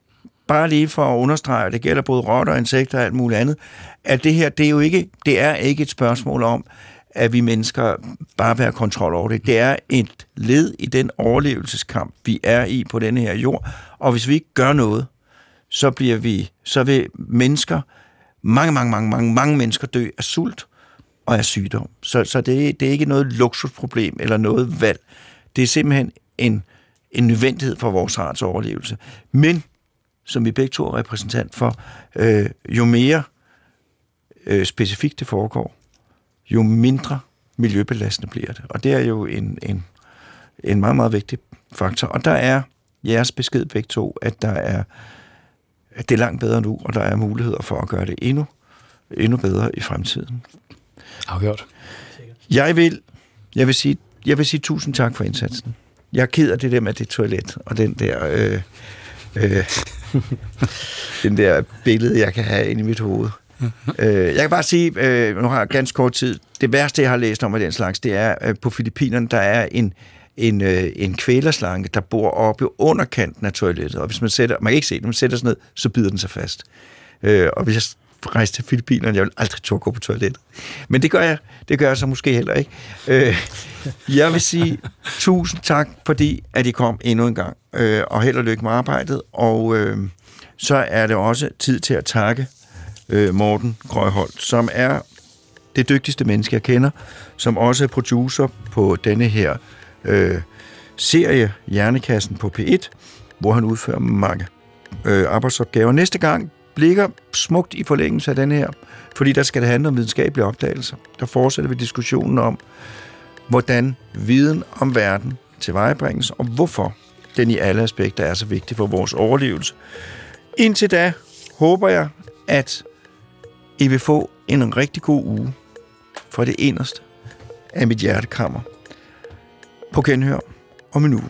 bare lige for at understrege, det gælder både rotter, insekter og alt muligt andet, at det her, det er jo ikke, det er ikke et spørgsmål om, at vi mennesker bare vil have kontrol over det. Det er et led i den overlevelseskamp, vi er i på denne her jord. Og hvis vi ikke gør noget, så bliver vi, så vil mennesker, mange, mange, mange, mange, mange mennesker dø af sult og af sygdom. Så, så det, det er ikke noget luksusproblem eller noget valg. Det er simpelthen en, en nødvendighed for vores arts overlevelse. Men, som vi begge to er repræsentant for, øh, jo mere øh, specifikt det foregår, jo mindre miljøbelastende bliver det. Og det er jo en, en, en meget, meget vigtig faktor. Og der er jeres besked begge to, at der er at det er langt bedre nu, og der er muligheder for at gøre det endnu, endnu bedre i fremtiden. Afgjort. Jeg vil, jeg vil sige, jeg vil sige tusind tak for indsatsen. Jeg er ked af det der med det toilet, og den der, øh, øh, den der billede, jeg kan have inde i mit hoved øh, jeg kan bare sige, øh, nu har jeg ganske kort tid, det værste, jeg har læst om af den slags, det er, øh, på Filippinerne, der er en, en, øh, en kvælerslange, der bor oppe under kanten af toilettet, og hvis man sætter, man kan ikke se den, man sætter sådan ned, så bider den sig fast. Øh, og hvis jeg rejse til Filippinerne. Jeg vil aldrig turde gå på toilettet. Men det gør jeg. Det gør jeg så måske heller ikke. Øh, jeg vil sige tusind tak, fordi at I kom endnu en gang. Øh, og held og lykke med arbejdet. Og øh, så er det også tid til at takke øh, Morten Grøholdt, som er det dygtigste menneske, jeg kender, som også er producer på denne her øh, serie, Hjernekassen på P1, hvor han udfører mange øh, arbejdsopgaver. Næste gang ligger smukt i forlængelse af den her, fordi der skal det handle om videnskabelige opdagelser. Der fortsætter vi diskussionen om, hvordan viden om verden tilvejebringes, og hvorfor den i alle aspekter er så vigtig for vores overlevelse. Indtil da håber jeg, at i vil få en rigtig god uge fra det inderste af mit hjertekammer. På genhør om en uge.